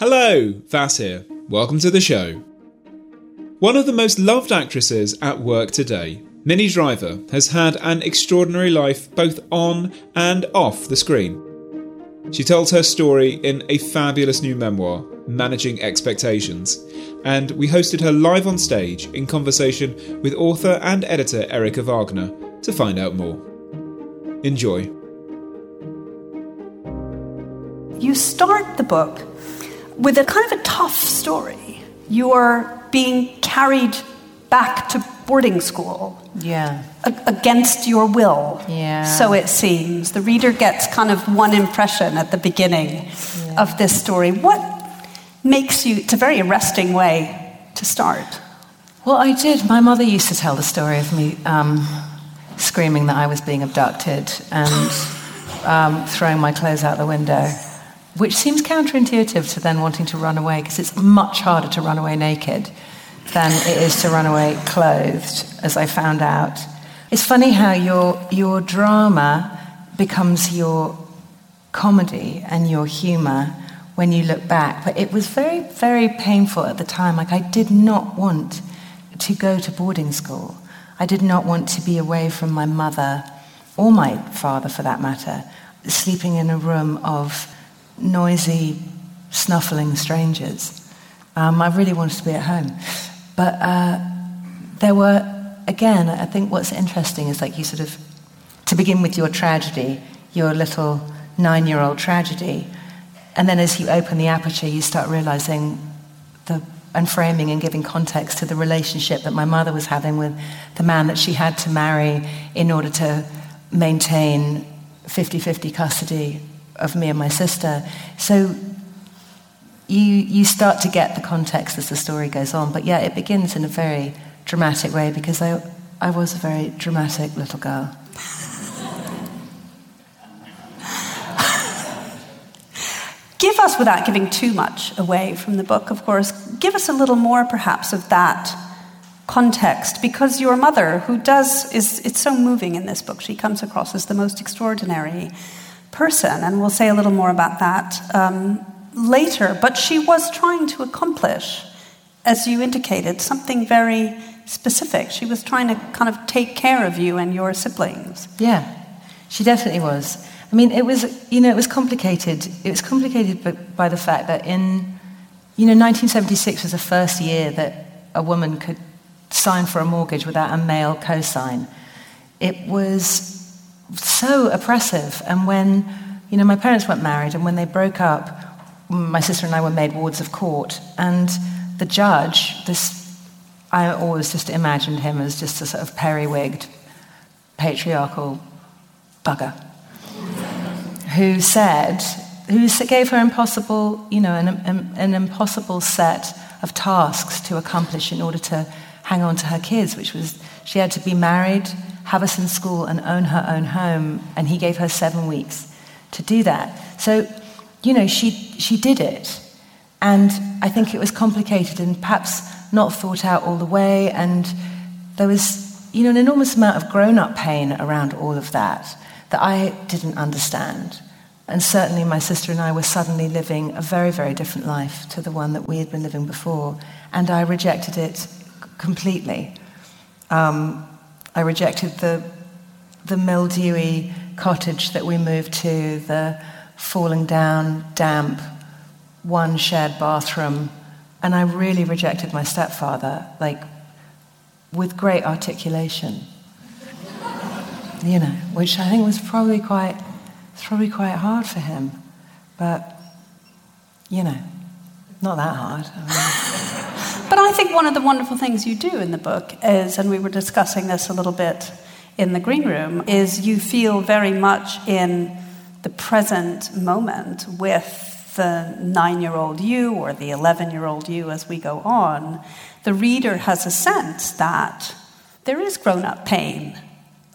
Hello, Vass here. Welcome to the show. One of the most loved actresses at work today, Minnie Driver, has had an extraordinary life both on and off the screen. She tells her story in a fabulous new memoir, Managing Expectations, and we hosted her live on stage in conversation with author and editor Erica Wagner to find out more. Enjoy. You start the book with a kind of a tough story. You're being carried back to boarding school. Yeah. A- against your will. Yeah. So it seems. The reader gets kind of one impression at the beginning yeah. of this story. What makes you, it's a very arresting way to start. Well, I did. My mother used to tell the story of me um, screaming that I was being abducted and um, throwing my clothes out the window which seems counterintuitive to then wanting to run away because it's much harder to run away naked than it is to run away clothed, as I found out. It's funny how your, your drama becomes your comedy and your humor when you look back. But it was very, very painful at the time. Like, I did not want to go to boarding school. I did not want to be away from my mother, or my father for that matter, sleeping in a room of noisy, snuffling strangers. Um, I really wanted to be at home. But uh, there were, again, I think what's interesting is like you sort of, to begin with your tragedy, your little nine year old tragedy, and then as you open the aperture, you start realizing the and framing and giving context to the relationship that my mother was having with the man that she had to marry in order to maintain 50 50 custody of me and my sister. So you, you start to get the context as the story goes on. But yeah, it begins in a very dramatic way because I, I was a very dramatic little girl. give us, without giving too much away from the book, of course, give us a little more perhaps of that context because your mother who does is it's so moving in this book she comes across as the most extraordinary person, and we'll say a little more about that um, later. But she was trying to accomplish, as you indicated, something very specific. She was trying to kind of take care of you and your siblings. Yeah, she definitely was. I mean, it was, you know, it was complicated. It was complicated by, by the fact that in, you know, 1976 was the first year that a woman could sign for a mortgage without a male co-sign. It was so oppressive. And when, you know, my parents weren't married, and when they broke up, my sister and I were made wards of court. And the judge, this, I always just imagined him as just a sort of periwigged, patriarchal bugger, who said, who gave her impossible, you know, an, an, an impossible set of tasks to accomplish in order to hang on to her kids, which was she had to be married, have us in school, and own her own home. And he gave her seven weeks to do that. So, you know, she, she did it. And I think it was complicated and perhaps not thought out all the way. And there was, you know, an enormous amount of grown up pain around all of that that I didn't understand. And certainly my sister and I were suddenly living a very, very different life to the one that we had been living before. And I rejected it completely. Um, I rejected the, the mildewy cottage that we moved to, the falling down, damp, one shared bathroom. And I really rejected my stepfather, like with great articulation. you know, which I think was probably quite, probably quite hard for him. But, you know, not that hard. I mean. But I think one of the wonderful things you do in the book is, and we were discussing this a little bit in the green room, is you feel very much in the present moment with the nine year old you or the 11 year old you as we go on. The reader has a sense that there is grown up pain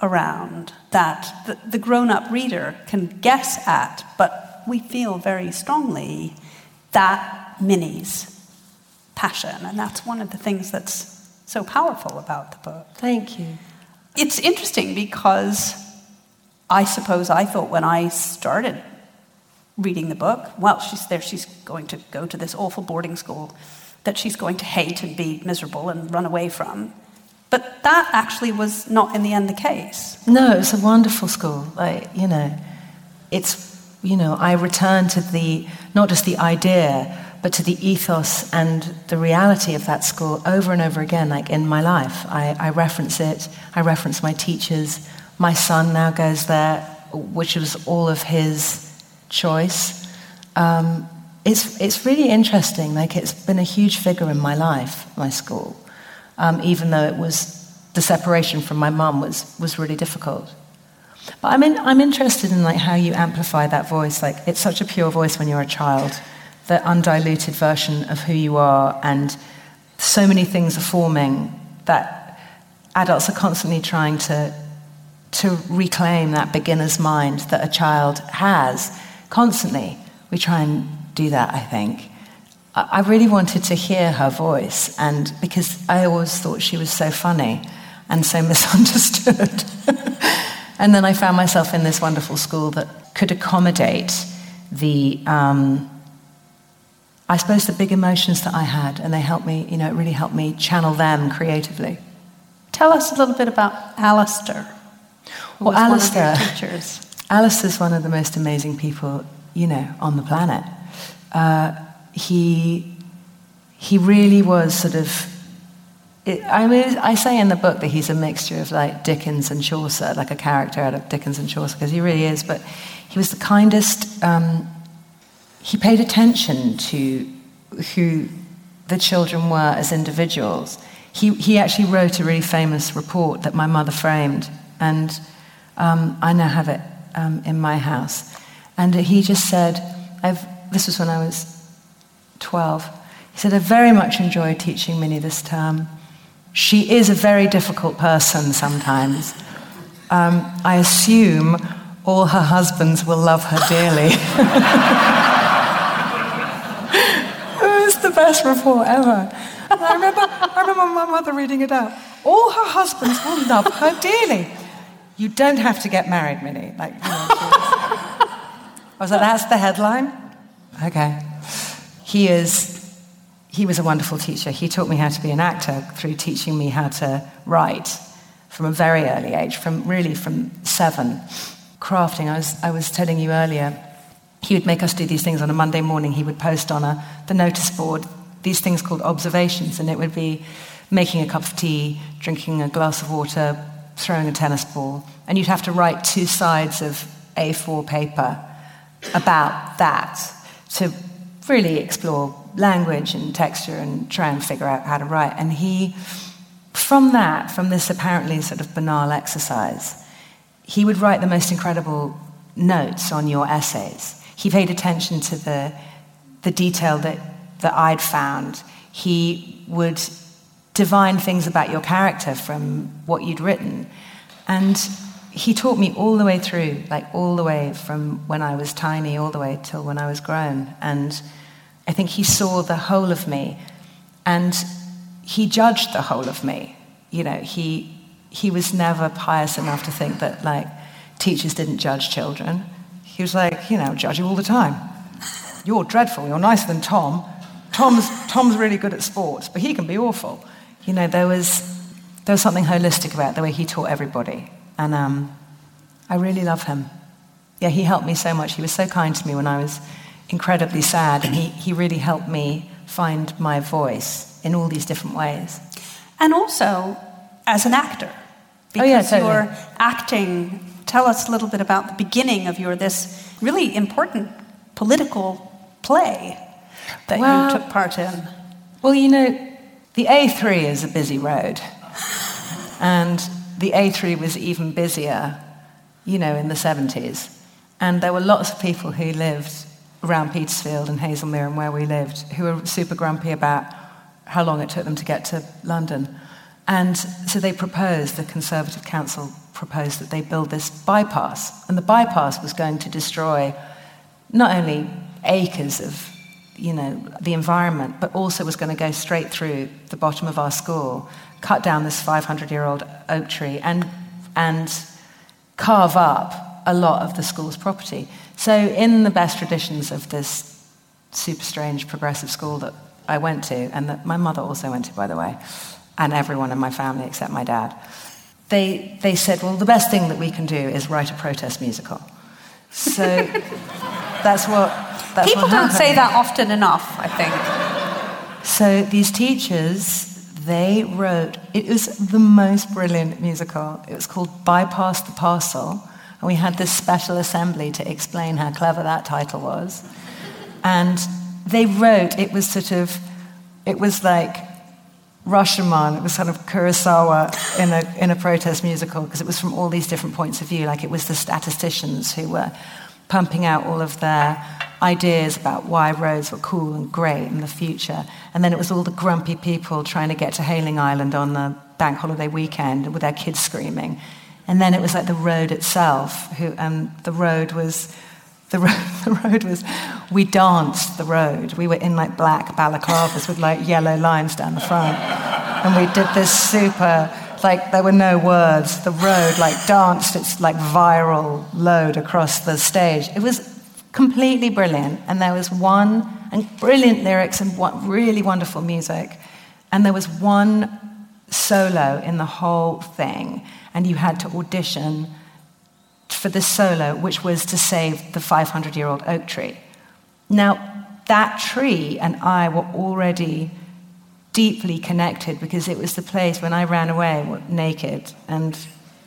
around that the, grown up reader can guess at, but we feel very strongly that Minnie's passion. And that's one of the things that's so powerful about the book. Thank you. It's interesting because I suppose I thought when I started reading the book, well, she's there, she's going to go to this awful boarding school that she's going to hate and be miserable and run away from. But that actually was not in the end the case. No, it's a wonderful school. Like, you know, it's, you know, I return to the, not just the idea, but to the ethos and the reality of that school over and over again, like in my life. I, I reference it, I reference my teachers. My son now goes there, which was all of his choice. Um, it's, it's really interesting. Like, it's been a huge figure in my life, my school, um, even though it was the separation from my mum was, was really difficult. But I'm, in, I'm interested in like how you amplify that voice. Like it's such a pure voice when you're a child, the undiluted version of who you are, and so many things are forming that adults are constantly trying to to reclaim that beginner's mind that a child has constantly. We try and do that, I think. I really wanted to hear her voice, and because I always thought she was so funny and so misunderstood. and then I found myself in this wonderful school that could accommodate the, um, I suppose, the big emotions that I had, and they helped me, you know, it really helped me channel them creatively. Tell us a little bit about Alistair. Well, Alistair, teachers. Alistair's one of the most amazing people, you know, on the planet. Uh, he, he really was sort of it, I mean, I say in the book that he's a mixture of like Dickens and Chaucer, like a character out of Dickens and Chaucer, because he really is. But he was the kindest. Um, he paid attention to who the children were as individuals. He, he actually wrote a really famous report that my mother framed, and um, I now have it um, in my house. And he just said, I've, this was when I was 12. He said, I very much enjoyed teaching Minnie this term. She is a very difficult person sometimes. Um, I assume all her husbands will love her dearly. best report ever. I remember, I remember my mother reading it out. All her husbands will love her dearly. You don't have to get married, Minnie. Like, you know, I was like, that's the headline? Okay. He is he was a wonderful teacher. He taught me how to be an actor through teaching me how to write from a very early age, from really from seven. Crafting, I was, I was telling you earlier, he would make us do these things on a Monday morning. He would post on a, the notice board these things called observations, and it would be making a cup of tea, drinking a glass of water, throwing a tennis ball. And you'd have to write two sides of A4 paper about that to really explore language and texture and try and figure out how to write. And he, from that, from this apparently sort of banal exercise, he would write the most incredible notes on your essays. He paid attention to the, the detail that, that I'd found. He would divine things about your character from what you'd written. And he taught me all the way through, like all the way from when I was tiny all the way till when I was grown. And I think he saw the whole of me and he judged the whole of me. You know, he, he was never pious enough to think that, like, teachers didn't judge children. He was like, you know, judge you all the time. You're dreadful. You're nicer than Tom. Tom's, Tom's really good at sports, but he can be awful. You know, there was, there was something holistic about the way he taught everybody. And um, I really love him. Yeah, he helped me so much. He was so kind to me when I was incredibly sad, and he, he really helped me find my voice in all these different ways. And also as an actor, because oh, yeah, totally. you're acting. Tell us a little bit about the beginning of your this really important political play that well, you took part in. Well, you know, the A3 is a busy road, and the A3 was even busier, you know, in the 70s. And there were lots of people who lived around Petersfield and Haslemere and where we lived who were super grumpy about how long it took them to get to London. And so they proposed, the Conservative Council proposed that they build this bypass. And the bypass was going to destroy not only acres of you know, the environment, but also was going to go straight through the bottom of our school, cut down this 500 year old oak tree, and, and carve up a lot of the school's property. So, in the best traditions of this super strange progressive school that I went to, and that my mother also went to, by the way, and everyone in my family except my dad, they, they said, well, the best thing that we can do is write a protest musical. So that's what. That's People what don't say that often enough, I think. So these teachers, they wrote, it was the most brilliant musical. It was called Bypass the Parcel. And we had this special assembly to explain how clever that title was. And they wrote, it was sort of, it was like Rashomon, it was kind of Kurosawa in a, in a protest musical because it was from all these different points of view. Like it was the statisticians who were pumping out all of their ideas about why roads were cool and great in the future. And then it was all the grumpy people trying to get to Hayling Island on the bank holiday weekend with their kids screaming. And then it was like the road itself, who, and the road was the road, the road was, we danced the road. We were in like black balaclavas with like yellow lines down the front. And we did this super, like there were no words. The road like danced its like viral load across the stage. It was completely brilliant. And there was one, and brilliant lyrics and one, really wonderful music. And there was one solo in the whole thing. And you had to audition for this solo, which was to save the 500 year old oak tree. Now, that tree and I were already deeply connected because it was the place when I ran away naked and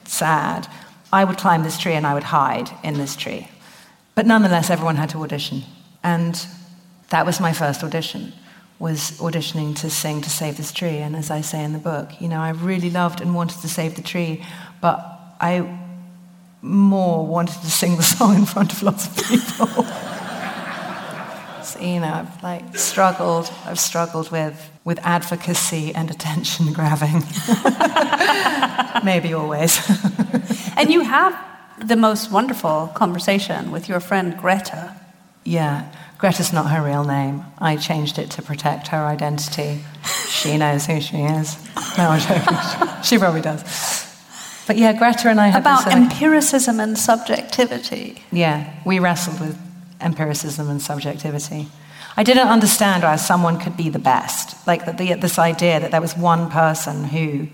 sad. I would climb this tree and I would hide in this tree. But nonetheless, everyone had to audition. And that was my first audition was auditioning to sing to save this tree and as i say in the book you know i really loved and wanted to save the tree but i more wanted to sing the song in front of lots of people. so, you know, I've like struggled. I've struggled with with advocacy and attention grabbing. Maybe always. And you have the most wonderful conversation with your friend Greta. yeah, Greta's not her real name. I changed it to protect her identity. She knows who she is. No, I'm joking. She probably does. But yeah, Greta and I had About empiricism and subjectivity. Yeah, we wrestled with empiricism and subjectivity. I didn't understand why someone could be the best. Like the, the, this idea that there was one person who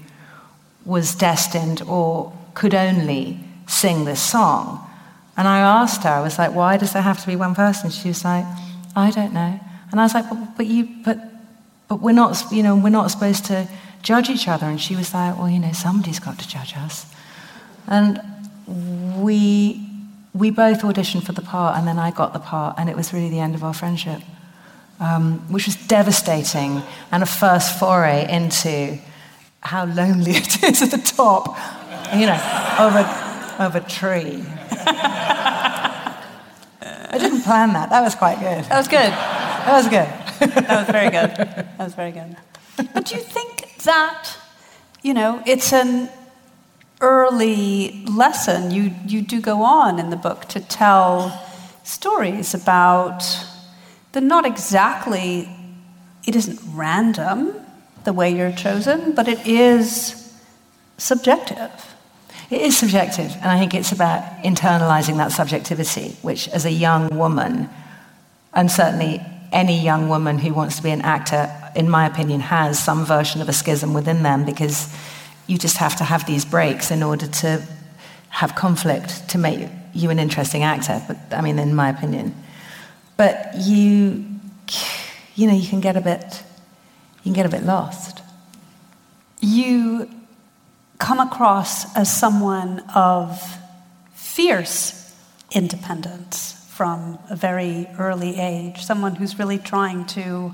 was destined or could only sing this song. And I asked her, I was like, why does there have to be one person? She was like, I don't know. And I was like, but, but you, but, but we're not, you know, we're not supposed to judge each other. And she was like, well, you know, somebody's got to judge us. And we, we both auditioned for the part, and then I got the part, and it was really the end of our friendship, um, which was devastating and a first foray into how lonely it is at the top, you know, of a, of a tree. I didn't plan that. That was quite good. That was good. That was good. That was very good. That was very good. But do you think that, you know, it's an early lesson? You, you do go on in the book to tell stories about the not exactly, it isn't random the way you're chosen, but it is subjective. It is subjective, and I think it's about internalizing that subjectivity, which, as a young woman, and certainly any young woman who wants to be an actor, in my opinion, has some version of a schism within them because you just have to have these breaks in order to have conflict to make you an interesting actor. But I mean, in my opinion, but you, you know, you can get a bit, you can get a bit lost. You come across as someone of fierce independence from a very early age, someone who's really trying to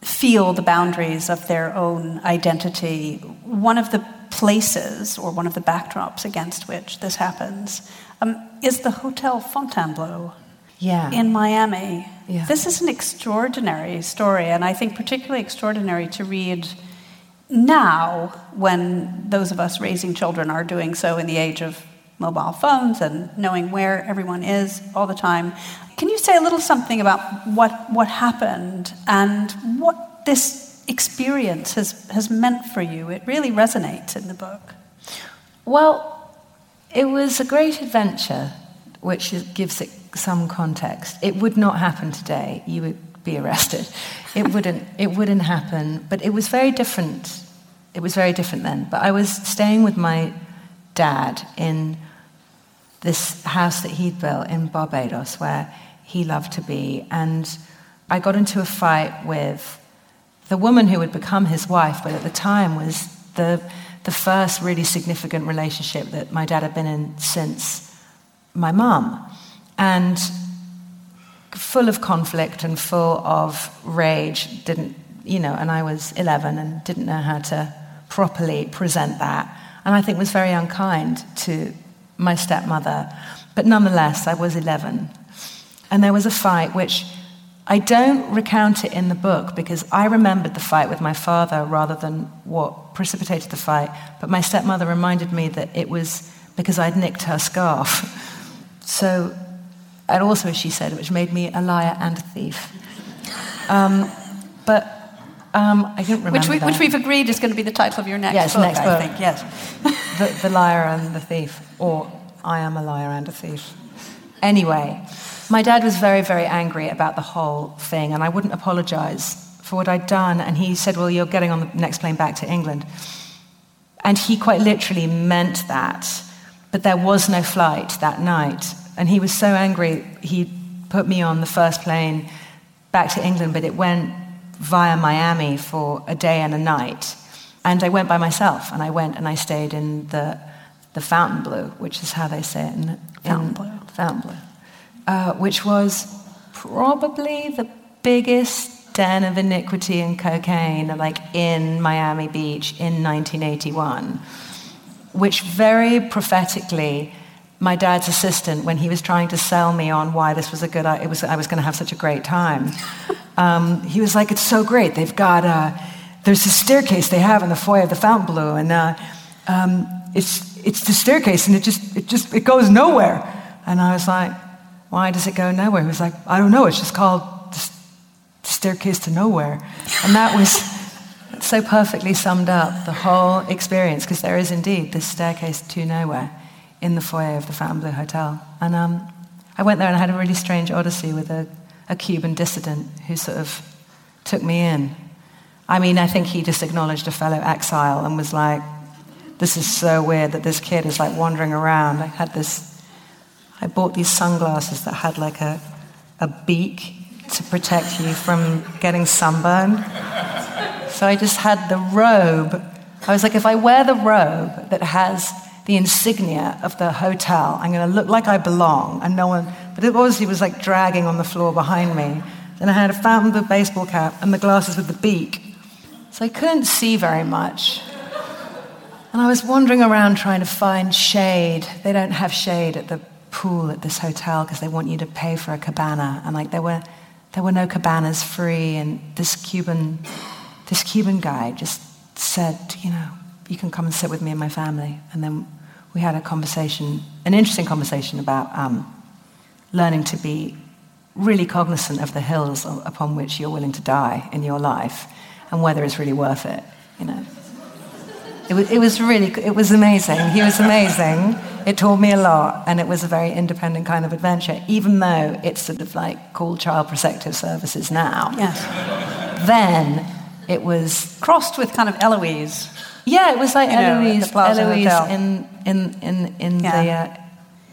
feel the boundaries of their own identity. One of the places or one of the backdrops against which this happens um, is the Hotel Fontainebleau Yeah. in Miami. Yeah. This is an extraordinary story, and I think particularly extraordinary to read now when those of us raising children are doing so in the age of mobile phones and knowing where everyone is all the time. Can you say a little something about what, what happened and what this experience has, has meant for you? It really resonates in the book. Well, It was a great adventure, which gives it some context. It would not happen today. You would be arrested. It wouldn't. It wouldn't happen. But it was very different. It was very different then. But I was staying with my dad in this house that he'd built in Barbados, where he loved to be, and I got into a fight with the woman who would become his wife, but at the time was the the first really significant relationship that my dad had been in since my mum. And full of conflict and full of rage, didn't, you know, and I was 11 and didn't know how to properly present that. And I think was very unkind to my stepmother. But nonetheless, I was 11. And there was a fight which I don't recount it in the book because I remembered the fight with my father rather than what precipitated the fight. But my stepmother reminded me that it was because I'd nicked her scarf. So, and also, as she said, which made me a liar and a thief. Um, but um, I don't remember which, we, that. which we've agreed is going to be the title of your next yes, book. next book. I think. Yes, the, the liar and the thief, or I am a liar and a thief. Anyway, my dad was very, very angry about the whole thing, and I wouldn't apologize for what I'd done. And he said, Well, you're getting on the next plane back to England. And he quite literally meant that. But there was no flight that night. And he was so angry, he put me on the first plane back to England, but it went via Miami for a day and a night. And I went by myself, and I went and I stayed in the, the Fontainebleau, which is how they say it in, in Fontainebleau. Fontainebleau uh, which was probably the biggest den of iniquity and cocaine, like in Miami Beach in 1981, which very prophetically, my dad's assistant, when he was trying to sell me on why this was a good, it was, I was going to have such a great time, um, he was like, "It's so great. They've got uh, there's a staircase they have in the foyer of the Fontainebleau, and uh, um, it's it's the staircase, and it just it just it goes nowhere." And I was like, why does it go nowhere? He was like, I don't know, it's just called the staircase to nowhere. And that was so perfectly summed up the whole experience, because there is indeed this staircase to nowhere in the foyer of the Fontainebleau Hotel. And um, I went there and I had a really strange odyssey with a, a Cuban dissident who sort of took me in. I mean, I think he just acknowledged a fellow exile and was like, this is so weird that this kid is like wandering around. I had this I bought these sunglasses that had like a, a beak to protect you from getting sunburned. So I just had the robe. I was like, if I wear the robe that has the insignia of the hotel, I'm going to look like I belong, and no one. But it was, he was like dragging on the floor behind me. Then I had a Fontainebleau baseball cap and the glasses with the beak. So I couldn't see very much. And I was wandering around trying to find shade. They don't have shade at the pool at this hotel because they want you to pay for a cabana. And like there were, there were no cabanas free. And this Cuban, this Cuban guy just said, you know, you can come and sit with me and my family. And then we had a conversation, an interesting conversation about um, learning to be really cognizant of the hills upon which you're willing to die in your life and whether it's really worth it, you know. It was, it was really, it was amazing. He was amazing. It taught me a lot, and it was a very independent kind of adventure, even though it's sort of like called Child Protective Services now. Yes. Then it was crossed with kind of Eloise. Yeah, it was like you know, Eloise, Eloise in in in in yeah. the. Uh,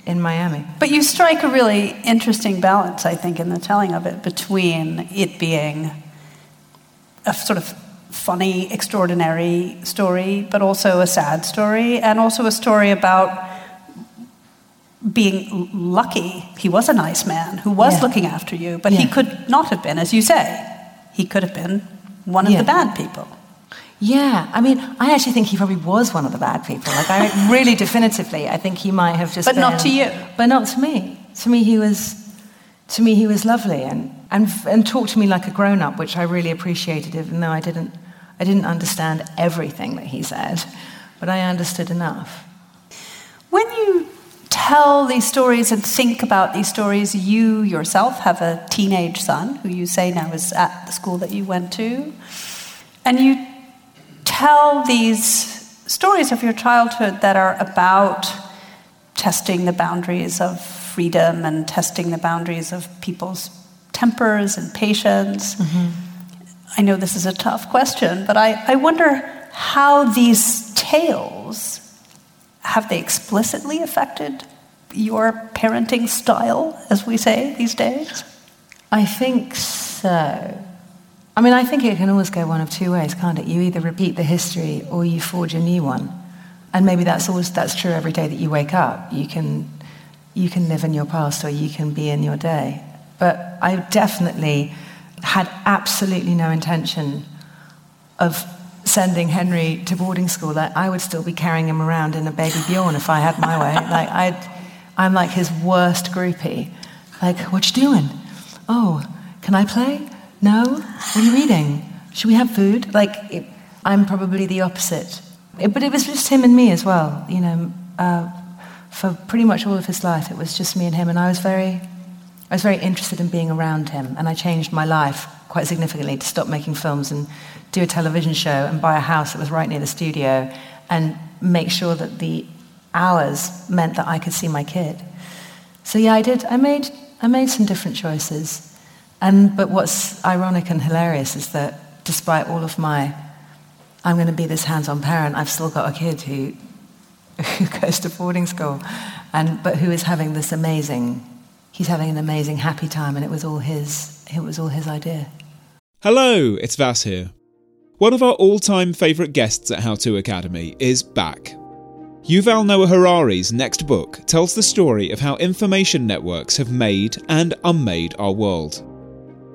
in Miami. But you strike a really interesting balance, I think, in the telling of it between it being a sort of funny, extraordinary story, but also a sad story, and also a story about being lucky. He was a nice man who was yeah. looking after you, but yeah. he could not have been, as you say, he could have been one of yeah. the bad people. Yeah, I mean, I actually think he probably was one of the bad people. Like, I really definitively, I think he might have just. But been, not to you. But not to me. To me, he was. To me, he was lovely and, and, and talked to me like a grown up, which I really appreciated, even though I didn't I didn't understand everything that he said, but I understood enough. When you tell these stories and think about these stories, you yourself have a teenage son who you say now is at the school that you went to, and you tell these stories of your childhood that are about testing the boundaries of freedom and testing the boundaries of people's tempers and patience. Mm-hmm. I know this is a tough question, but I, I wonder how these tales have they explicitly affected your parenting style, as we say these days? I think so. I mean, I think it can always go one of two ways, can't it? You either repeat the history or you forge a new one. And maybe that's always that's true every day that you wake up. You can you can live in your past or you can be in your day. But I definitely had absolutely no intention of sending Henry to boarding school. Like, I would still be carrying him around in a baby Bjorn if I had my way. Like i I'm like his worst groupie. Like, what you doing? Oh, can I play? No? What are you reading? Should we have food? Like, it, I'm probably the opposite. It, but it was just him and me as well. You know, uh, for pretty much all of his life, it was just me and him, and I was very, I was very interested in being around him. And I changed my life quite significantly to stop making films and do a television show and buy a house that was right near the studio and make sure that the hours meant that I could see my kid. So yeah, I did. I made I made some different choices. And but what's ironic and hilarious is that despite all of my I'm going to be this hands-on parent, I've still got a kid who who goes to boarding school and but who is having this amazing he's having an amazing happy time and it was all his it was all his idea. Hello, it's Vas here. One of our all-time favourite guests at How To Academy is back. Yuval Noah Harari's next book tells the story of how information networks have made and unmade our world.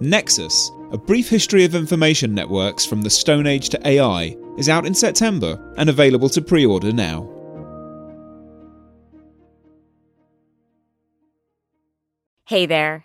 Nexus, a brief history of information networks from the Stone Age to AI, is out in September and available to pre order now. Hey there,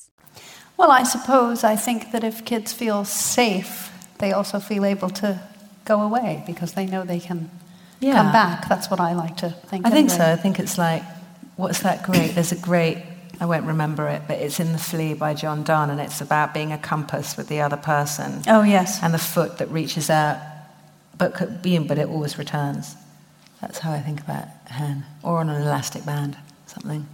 Well, I suppose I think that if kids feel safe, they also feel able to go away because they know they can yeah. come back. That's what I like to think. I anyway. think so. I think it's like, what's that great? There's a great, I won't remember it, but it's in The Flea by John Donne, and it's about being a compass with the other person. Oh, yes. And the foot that reaches out, but being, but it always returns. That's how I think about hen, or on an elastic band, something.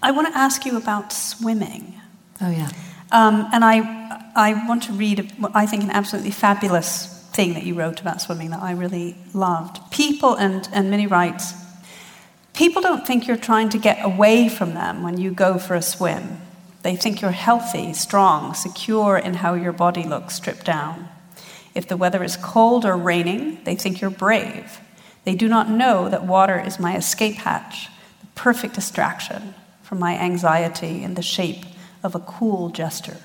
I want to ask you about swimming. Oh, yeah. Um, and I, I want to read, I think, an absolutely fabulous thing that you wrote about swimming that I really loved. People, and, and Minnie writes, people don't think you're trying to get away from them when you go for a swim. They think you're healthy, strong, secure in how your body looks stripped down. If the weather is cold or raining, they think you're brave. They do not know that water is my escape hatch, the perfect distraction from my anxiety in the shape of a cool gesture.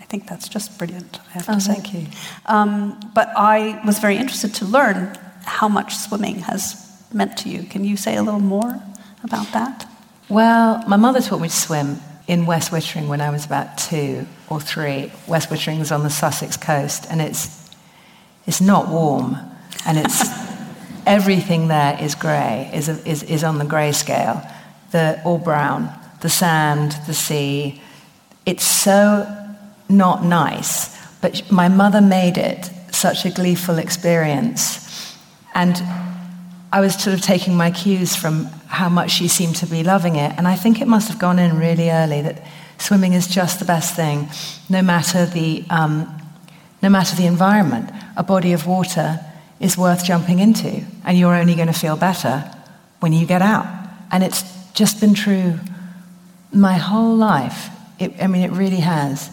I think that's just brilliant, I have to oh, say. Thank you. Um, but I was very interested to learn how much swimming has meant to you. Can you say a little more about that? Well, my mother taught me to swim in West Wittering when I was about two or three. West Wittering is on the Sussex coast, and it's, it's not warm, and it's everything there is grey, is, is, is on the grey scale, the, or brown. The sand, the sea, it's so not nice, but my mother made it such a gleeful experience. And I was sort of taking my cues from how much she seemed to be loving it. And I think it must have gone in really early that swimming is just the best thing, no matter the, um, no matter the environment. A body of water is worth jumping into, and you're only going to feel better when you get out. And it's just been true my whole life. It, I mean, it really has.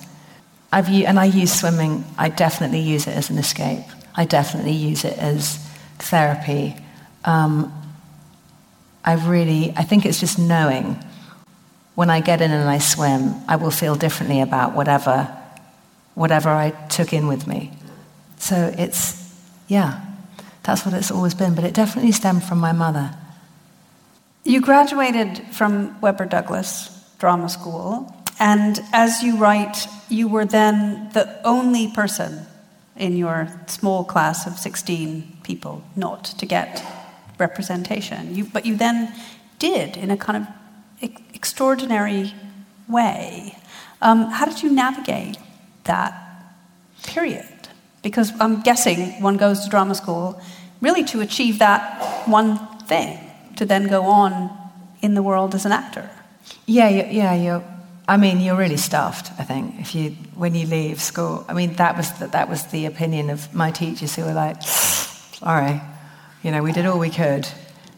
I've, and I use swimming, I definitely use it as an escape. I definitely use it as therapy. Um, I really, I think it's just knowing when I get in and I swim, I will feel differently about whatever, whatever I took in with me. So it's, yeah, that's what it's always been. But it definitely stemmed from my mother. You graduated from Webber Douglas Drama School, and as you write, you were then the only person in your small class of 16 people not to get representation. You, but you then did in a kind of extraordinary way. Um, how did you navigate that period? Because I'm guessing one goes to drama school really to achieve that one thing, to then go on in the world as an actor. Yeah, yeah, you're. I mean, you're really stuffed. I think if you when you leave school. I mean, that was the, that was the opinion of my teachers who were like, "Sorry, you know, we did all we could,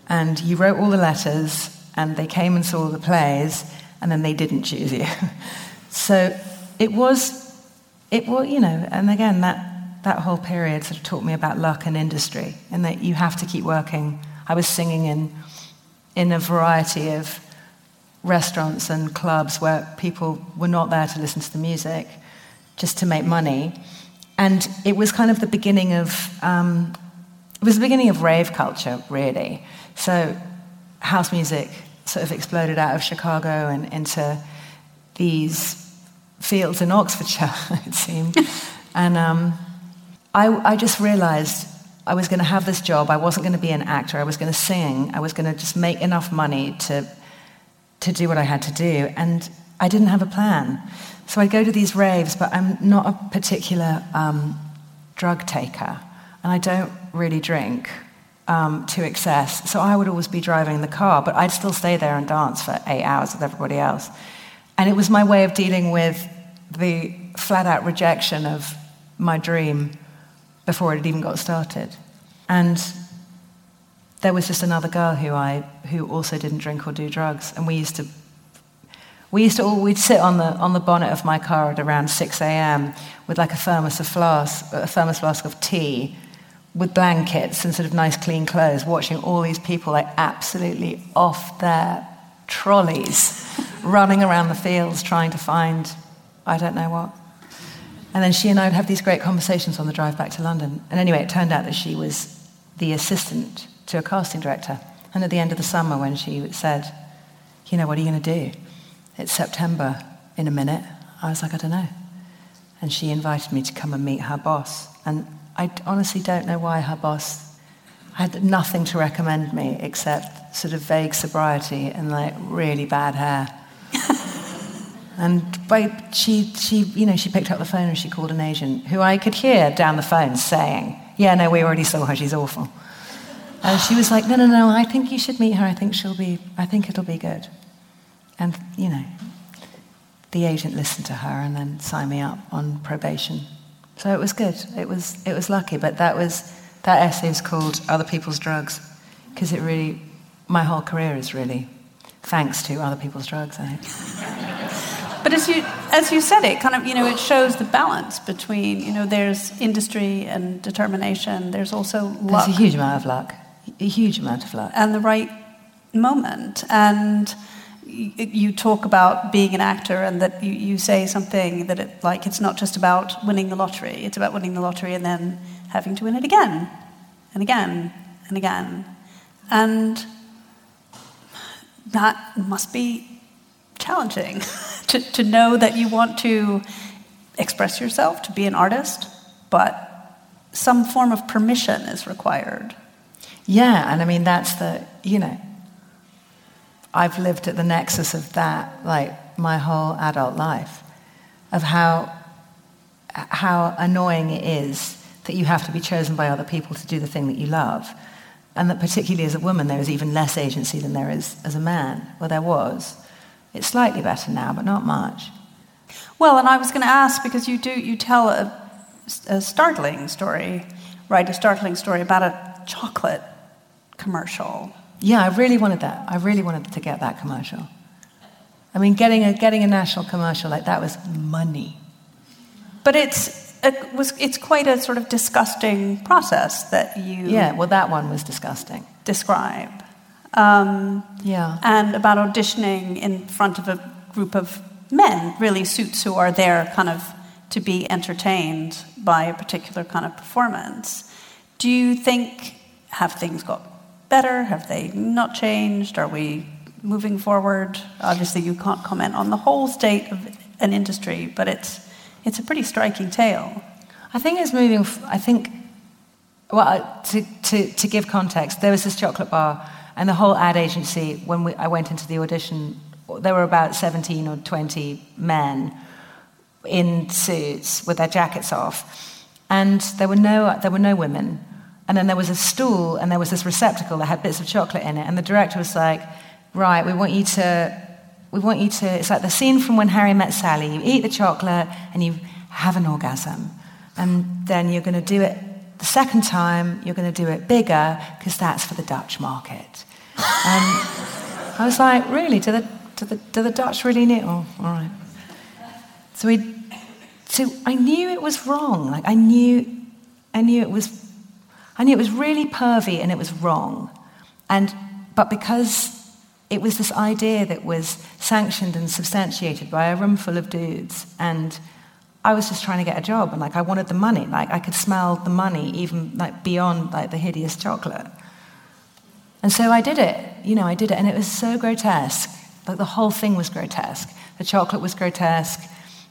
and you wrote all the letters, and they came and saw the plays, and then they didn't choose you." so it was, it was, you know, and again that that whole period sort of taught me about luck and industry, and that you have to keep working. I was singing in in a variety of restaurants and clubs where people were not there to listen to the music, just to make money. And it was kind of the beginning of, um, it was the beginning of rave culture, really. So house music sort of exploded out of Chicago and into these fields in Oxfordshire, it seemed. and um, I, I just realized I was going to have this job. I wasn't going to be an actor. I was going to sing. I was going to just make enough money to to do what I had to do. And I didn't have a plan. So I'd go to these raves, but I'm not a particular um, drug taker. And I don't really drink um, to excess. So I would always be driving the car, but I'd still stay there and dance for eight hours with everybody else. And it was my way of dealing with the flat out rejection of my dream before it had even got started. And there was just another girl who I who also didn't drink or do drugs, and we used to we used to all we'd sit on the on the bonnet of my car at around 6 a.m. with like a thermos of flask a thermos flask of tea with blankets and sort of nice clean clothes, watching all these people like absolutely off their trolleys, running around the fields trying to find I don't know what. And then she and I would have these great conversations on the drive back to London. And anyway, it turned out that she was the assistant to a casting director. And at the end of the summer, when she said, You know, what are you going to do? It's September in a minute. I was like, I don't know. And she invited me to come and meet her boss. And I honestly don't know why her boss had nothing to recommend me except sort of vague sobriety and like really bad hair. and by, she, she, you know, she picked up the phone and she called an agent who I could hear down the phone saying, Yeah, no, we already saw her, she's awful. And she was like, no, no, no, I think you should meet her. I think she'll be, I think it'll be good. And, you know, the agent listened to her and then signed me up on probation. So it was good. It was, it was lucky. But that was, that essay is called Other People's Drugs because it really, my whole career is really thanks to other people's drugs, I think. But as you, as you said, it kind of, you know, it shows the balance between, you know, there's industry and determination. There's also luck. There's a huge amount of luck a huge amount of luck. And the right moment. And you talk about being an actor and that you, you say something that it, like it's not just about winning the lottery it's about winning the lottery and then having to win it again and again and again and that must be challenging to, to know that you want to express yourself to be an artist but some form of permission is required yeah, and I mean, that's the, you know, I've lived at the nexus of that, like, my whole adult life, of how, how annoying it is that you have to be chosen by other people to do the thing that you love. And that particularly as a woman, there is even less agency than there is as a man. Well, there was. It's slightly better now, but not much. Well, and I was going to ask because you do you tell a, a startling story, right? A startling story about a chocolate commercial. Yeah, I really wanted that. I really wanted to get that commercial. I mean, getting a, getting a national commercial like that was money. But it's, it was, it's quite a sort of disgusting process that you. Yeah, well, that one was disgusting. Describe. Um, yeah. And about auditioning in front of a group of men, really suits who are there kind of to be entertained by a particular kind of performance. Do you think, have things got better? Have they not changed? Are we moving forward? Obviously, you can't comment on the whole state of an industry, but it's, it's a pretty striking tale. I think it's moving, I think, well, to, to, to give context, there was this chocolate bar, and the whole ad agency, when we, I went into the audition, there were about 17 or 20 men in suits with their jackets off. And there were no, there were no women. And then there was a stool and there was this receptacle that had bits of chocolate in it. And the director was like, right, we want you to, we want you to, it's like the scene from when Harry met Sally. You eat the chocolate and you have an orgasm. And then you're going to do it the second time, you're going to do it bigger because that's for the Dutch market. And I was like, really? Do the, do the, do the Dutch really need? Oh, all right. So we, so I knew it was wrong. Like I knew, I knew it was, I knew it was really pervy and it was wrong. And, but because it was this idea that was sanctioned and substantiated by a room full of dudes and I was just trying to get a job and like I wanted the money. Like I could smell the money even like beyond like the hideous chocolate. And so I did it. You know, I did it and it was so grotesque. Like the whole thing was grotesque. The chocolate was grotesque.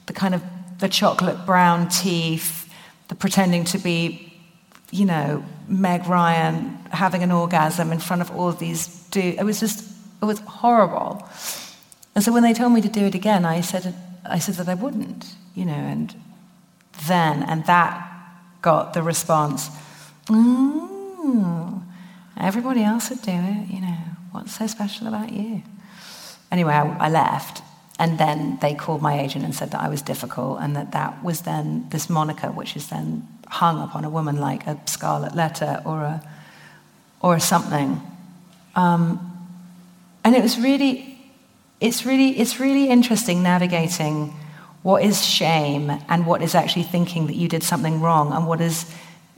The kind of the chocolate brown teeth, the pretending to be, you know, Meg Ryan having an orgasm in front of all of these dudes. It was just it was horrible. And so when they told me to do it again, I said I said that I wouldn't you know, and then, and that got the response, mm, everybody else would do it, you know, what's so special about you? Anyway, I, I left, and then they called my agent and said that I was difficult, and that that was then this moniker, which is then hung upon a woman like a scarlet letter or a or something. Um, and it was really, it's really, it's really interesting navigating what is shame and what is actually thinking that you did something wrong and what is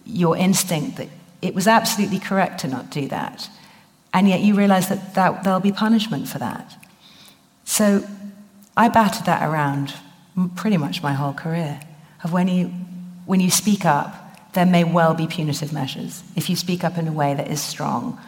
your instinct that it was absolutely correct to not do that. And yet you realize that, that there'll be punishment for that. So I battered that around pretty much my whole career of when you, when you speak up, there may well be punitive measures. If you speak up in a way that is strong,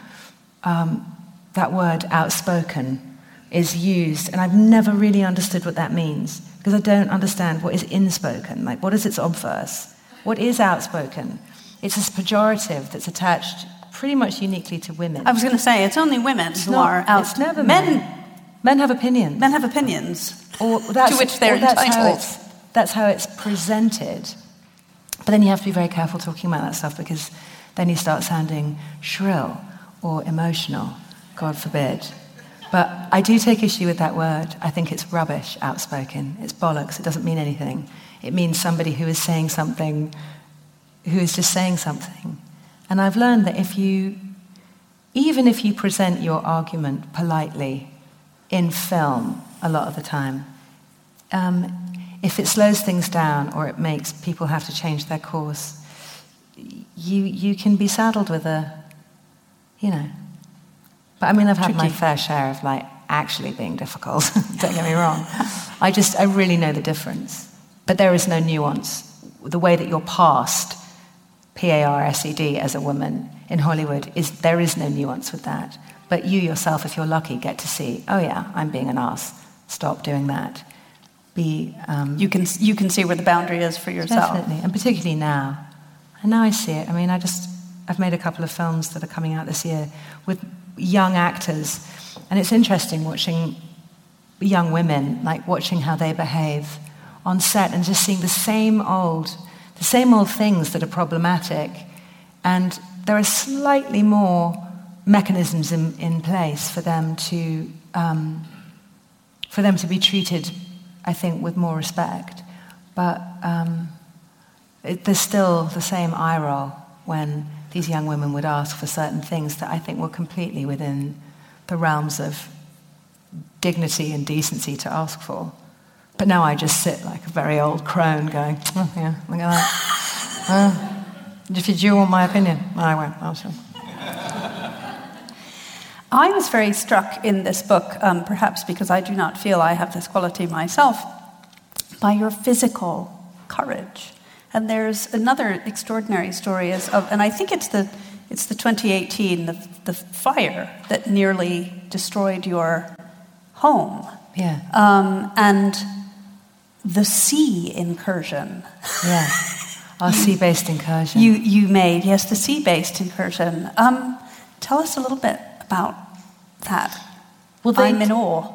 um, that word outspoken is used, and I've never really understood what that means because I don't understand what is inspoken. Like, what is its obverse? What is outspoken? It's this pejorative that's attached pretty much uniquely to women. I was going to say, it's only women it's who not, are out. It's never men. Men, men have opinions. Men have opinions. Or to which they're that's entitled. How it's, that's how it's presented. But then you have to be very careful talking about that stuff because then you start sounding shrill or emotional, God forbid. But I do take issue with that word. I think it's rubbish, outspoken. It's bollocks. It doesn't mean anything. It means somebody who is saying something, who is just saying something. And I've learned that if you, even if you present your argument politely in film a lot of the time, um, if it slows things down or it makes people have to change their course, you, you can be saddled with a, you know, but I mean, I've had Tricky. my fair share of like actually being difficult. Don't get me wrong. I just, I really know the difference. But there is no nuance. The way that you're parsed P A R S E D as a woman in Hollywood is there is no nuance with that. But you yourself, if you're lucky, get to see, oh yeah, I'm being an ass. Stop doing that. Be um, You can, you can see where the boundary is for yourself. Definitely, and particularly now. And now I see it. I mean, I just, I've made a couple of films that are coming out this year with young actors, and it's interesting watching young women, like watching how they behave on set and just seeing the same old, the same old things that are problematic, and there are slightly more mechanisms in, in place for them to, um, for them to be treated, I think, with more respect. But um, it, there's still the same eye roll when these young women would ask for certain things that I think were completely within the realms of dignity and decency to ask for. But now I just sit like a very old crone going, oh, yeah, look at that. Uh, if you do want my opinion, I won't. I'll. I was very struck in this book, um, perhaps because I do not feel I have this quality myself, by your physical courage. And there's another extraordinary story is of, and I think it's the it's the 2018, the, the fire that nearly destroyed your home. Yeah. Um, and the sea incursion. Yeah. Our sea based incursion. You, you made, yes, the sea based incursion. Um, tell us a little bit about that. Well, they- I'm in awe.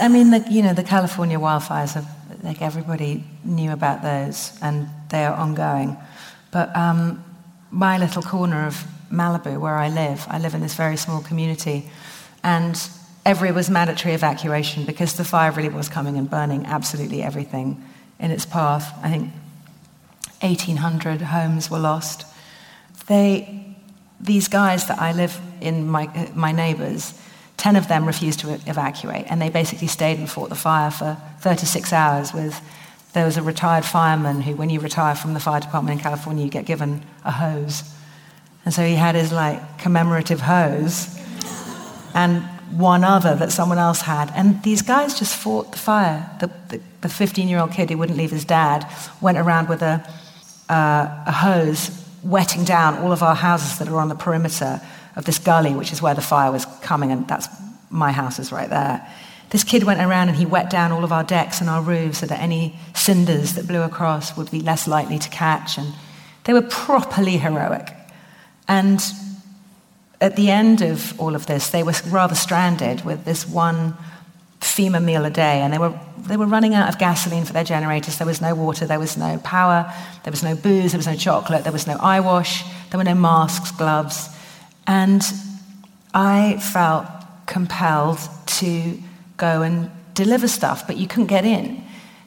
I mean, the, you know, the California wildfires, are, like everybody knew about those, and they are ongoing. But um, my little corner of Malibu, where I live, I live in this very small community, and every was mandatory evacuation because the fire really was coming and burning absolutely everything in its path. I think 1,800 homes were lost. They, these guys that I live in, my, my neighbors, 10 of them refused to evacuate, and they basically stayed and fought the fire for 36 hours with there was a retired fireman who, when you retire from the fire department in California, you get given a hose. And so he had his like commemorative hose and one other that someone else had. And these guys just fought the fire. The 15 year old kid who wouldn't leave his dad went around with a, uh, a hose, wetting down all of our houses that are on the perimeter of this gully, which is where the fire was coming, and that's my house is right there. This kid went around and he wet down all of our decks and our roofs so that any cinders that blew across would be less likely to catch. And they were properly heroic. And at the end of all of this, they were rather stranded with this one FEMA meal a day, and they were, they were running out of gasoline for their generators. There was no water, there was no power, there was no booze, there was no chocolate, there was no eye wash, there were no masks, gloves. And I felt compelled to go and deliver stuff, but you couldn't get in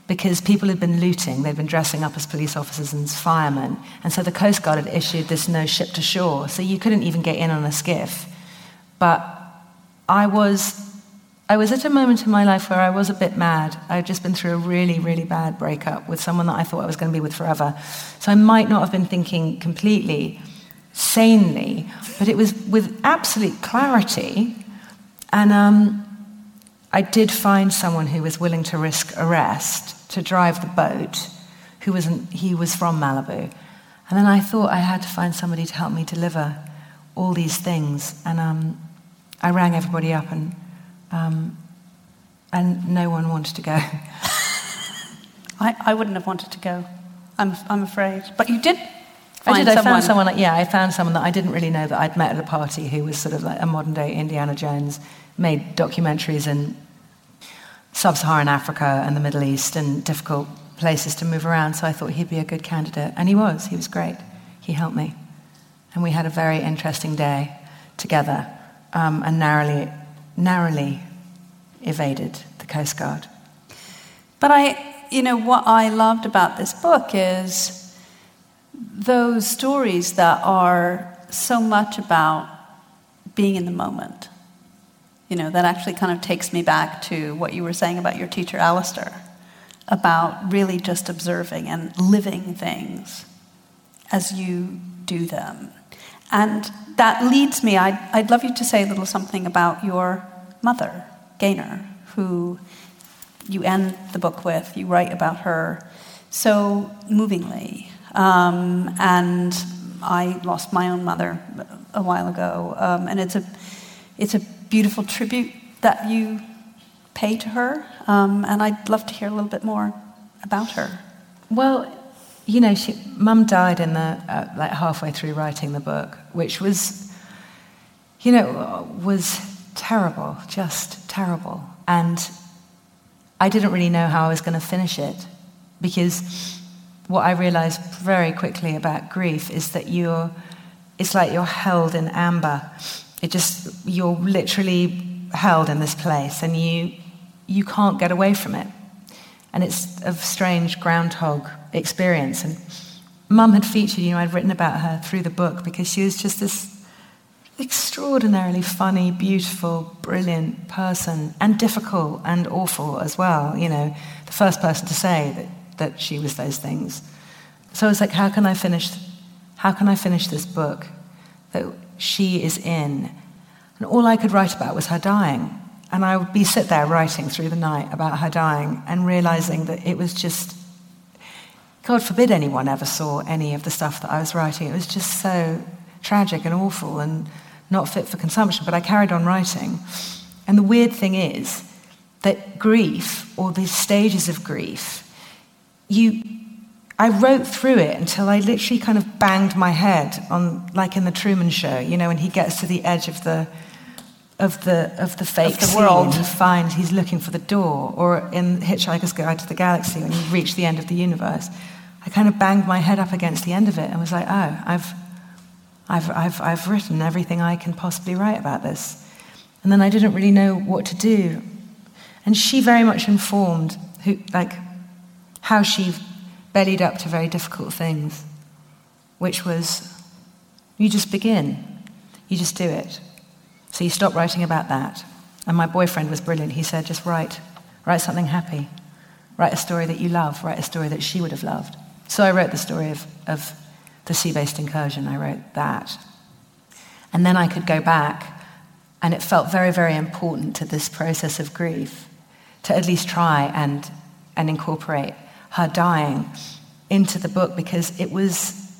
because people had been looting. They'd been dressing up as police officers and firemen. And so the Coast Guard had issued this no ship to shore. So you couldn't even get in on a skiff. But I was, I was at a moment in my life where I was a bit mad. I had just been through a really, really bad breakup with someone that I thought I was going to be with forever. So I might not have been thinking completely sanely, but it was with absolute clarity. And um, I did find someone who was willing to risk arrest to drive the boat, who was he was from Malibu. And then I thought I had to find somebody to help me deliver all these things. And um, I rang everybody up, and, um, and no one wanted to go. I, I wouldn't have wanted to go, I'm, I'm afraid. But you did I did. I found someone. Yeah, I found someone that I didn't really know that I'd met at a party who was sort of like a modern day Indiana Jones, made documentaries in sub-Saharan Africa and the Middle East and difficult places to move around. So I thought he'd be a good candidate, and he was. He was great. He helped me, and we had a very interesting day together, um, and narrowly, narrowly evaded the Coast Guard. But I, you know, what I loved about this book is those stories that are so much about being in the moment. You know, that actually kind of takes me back to what you were saying about your teacher, Alistair, about really just observing and living things as you do them. And that leads me, I'd, I'd love you to say a little something about your mother, Gaynor, who you end the book with. You write about her so movingly. Um, and I lost my own mother a while ago. Um, and it's a, it's a beautiful tribute that you pay to her. Um, and I'd love to hear a little bit more about her. Well, you know, she, Mum died in the uh, like halfway through writing the book, which was, you know, was terrible, just terrible. And I didn't really know how I was going to finish it because what I realized very quickly about grief is that you're, it's like you're held in amber. It just, you're literally held in this place and you, you can't get away from it. And it's a strange groundhog experience. And mum had featured, you know, I'd written about her through the book because she was just this extraordinarily funny, beautiful, brilliant person, and difficult and awful as well. You know, the first person to say that that she was those things. So I was like, how can I finish? How can I finish this book that she is in? And all I could write about was her dying. And I would be sit there writing through the night about her dying and realizing that it was just, God forbid anyone ever saw any of the stuff that I was writing. It was just so tragic and awful and not fit for consumption. But I carried on writing. And the weird thing is that grief, or these stages of grief, you, I wrote through it until I literally kind of banged my head on, like in the Truman Show, you know, when he gets to the edge of the of the of the fake of the world. he finds he's looking for the door, or in Hitchhiker's Guide to the Galaxy, when you reach the end of the universe. I kind of banged my head up against the end of it and was like, oh, I've, I've, I've, I've written everything I can possibly write about this. And then I didn't really know what to do. And she very much informed who, like, how she bellied up to very difficult things, which was you just begin, you just do it. So you stop writing about that. And my boyfriend was brilliant. He said, just write, write something happy. Write a story that you love, write a story that she would have loved. So I wrote the story of, of the sea based incursion. I wrote that. And then I could go back, and it felt very, very important to this process of grief to at least try and, and incorporate her dying into the book because it was,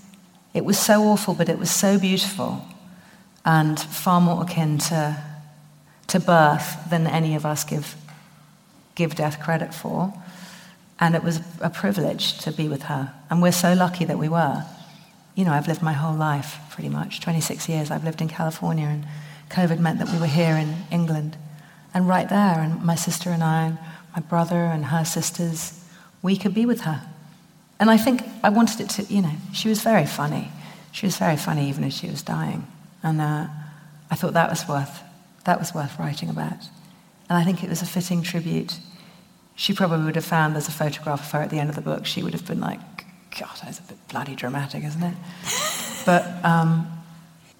it was so awful, but it was so beautiful and far more akin to, to birth than any of us give, give death credit for. And it was a privilege to be with her. And we're so lucky that we were. You know, I've lived my whole life, pretty much. 26 years I've lived in California, and COVID meant that we were here in England. And right there, and my sister and I, my brother and her sisters, we could be with her. And I think I wanted it to, you know, she was very funny. She was very funny even as she was dying. And uh, I thought that was worth, that was worth writing about. And I think it was a fitting tribute she probably would have found there's a photograph of her at the end of the book. She would have been like, God, that's a bit bloody dramatic, isn't it? but um,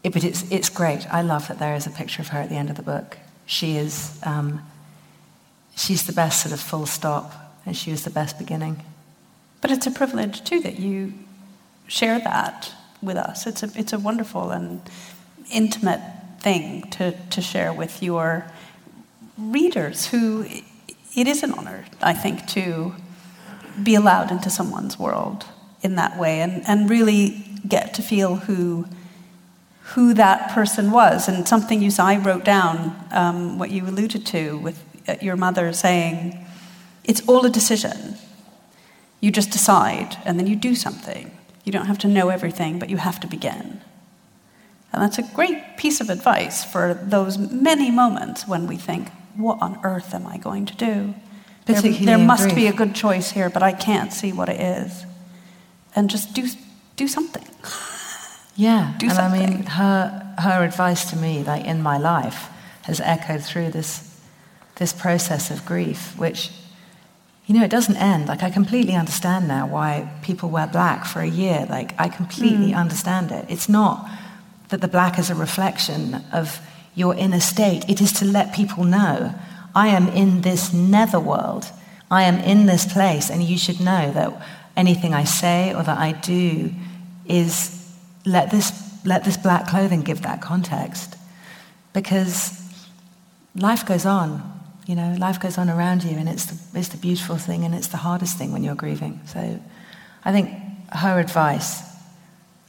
it, but it's, it's great. I love that there is a picture of her at the end of the book. She is, um, she's the best sort of full stop, and she was the best beginning. But it's a privilege too that you share that with us. It's a, it's a wonderful and intimate thing to, to share with your readers who it is an honor, I think, to be allowed into someone's world in that way and, and really get to feel who, who that person was. And something you I wrote down, um, what you alluded to with uh, your mother saying, it's all a decision. You just decide and then you do something. You don't have to know everything, but you have to begin. And that's a great piece of advice for those many moments when we think, what on earth am I going to do? There, there must be a good choice here, but I can't see what it is. And just do, do something. Yeah, do and something. I mean, her, her advice to me, like in my life, has echoed through this, this process of grief, which, you know, it doesn't end. Like, I completely understand now why people wear black for a year. Like, I completely Mm. understand it. It's not that the black is a reflection of your inner state, it is to let people know I am in this netherworld. I am in this place, and you should know that anything I say or that I do is let this, let this black clothing give that context. Because life goes on, you know, life goes on around you, and it's the, it's the beautiful thing and it's the hardest thing when you're grieving. So I think her advice,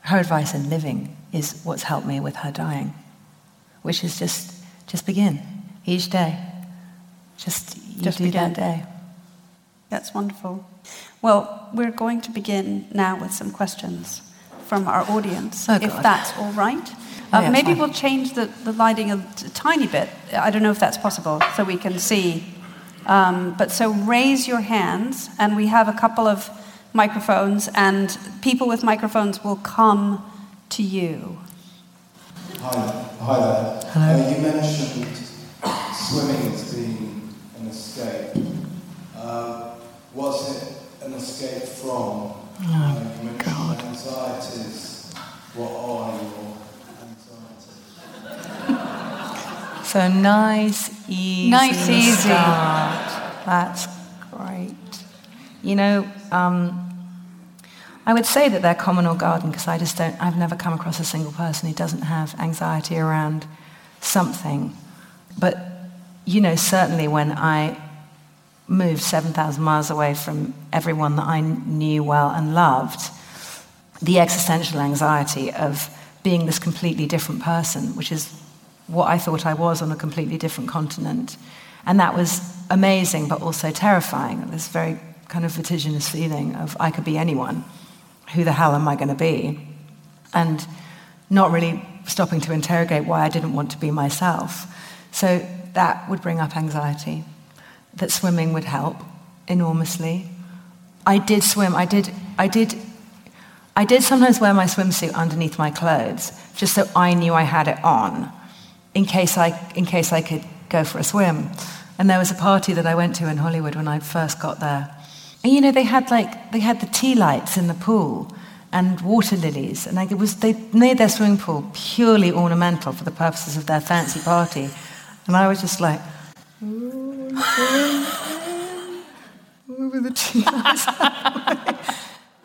her advice in living is what's helped me with her dying, which is just, just begin each day. Just, Just do begin. that day. That's wonderful. Well, we're going to begin now with some questions from our audience, Oh, if that's all right. Uh, yeah, maybe fine. we'll change the, the lighting a, t- tiny bit. I don't know if that's possible, so we can see. Um, but so raise your hands, and we have a couple of microphones, and people with microphones will come to you. Hi, hi there. Hello. Uh, you mentioned swimming as being an escape. Uh, was it an escape from? Uh, you mentioned God. anxieties. What are your anxieties? So nice, easy. Nice, easy. Start. That's great. You know, um, I would say that they're common or garden because I just don't. I've never come across a single person who doesn't have anxiety around something. But you know, certainly when I moved seven thousand miles away from everyone that I knew well and loved, the existential anxiety of being this completely different person, which is what I thought I was on a completely different continent. And that was amazing, but also terrifying. This very kind of vertiginous feeling of I could be anyone. Who the hell am I going to be? And not really stopping to interrogate why I didn't want to be myself. So that would bring up anxiety. That swimming would help enormously. I did swim. I did. I did. I did sometimes wear my swimsuit underneath my clothes, just so I knew I had it on, in case I, in case I could go for a swim. And there was a party that I went to in Hollywood when I first got there. And you know, they had like they had the tea lights in the pool and water lilies, and like it was they made their swimming pool purely ornamental for the purposes of their fancy party. And I was just like, over the tea lights.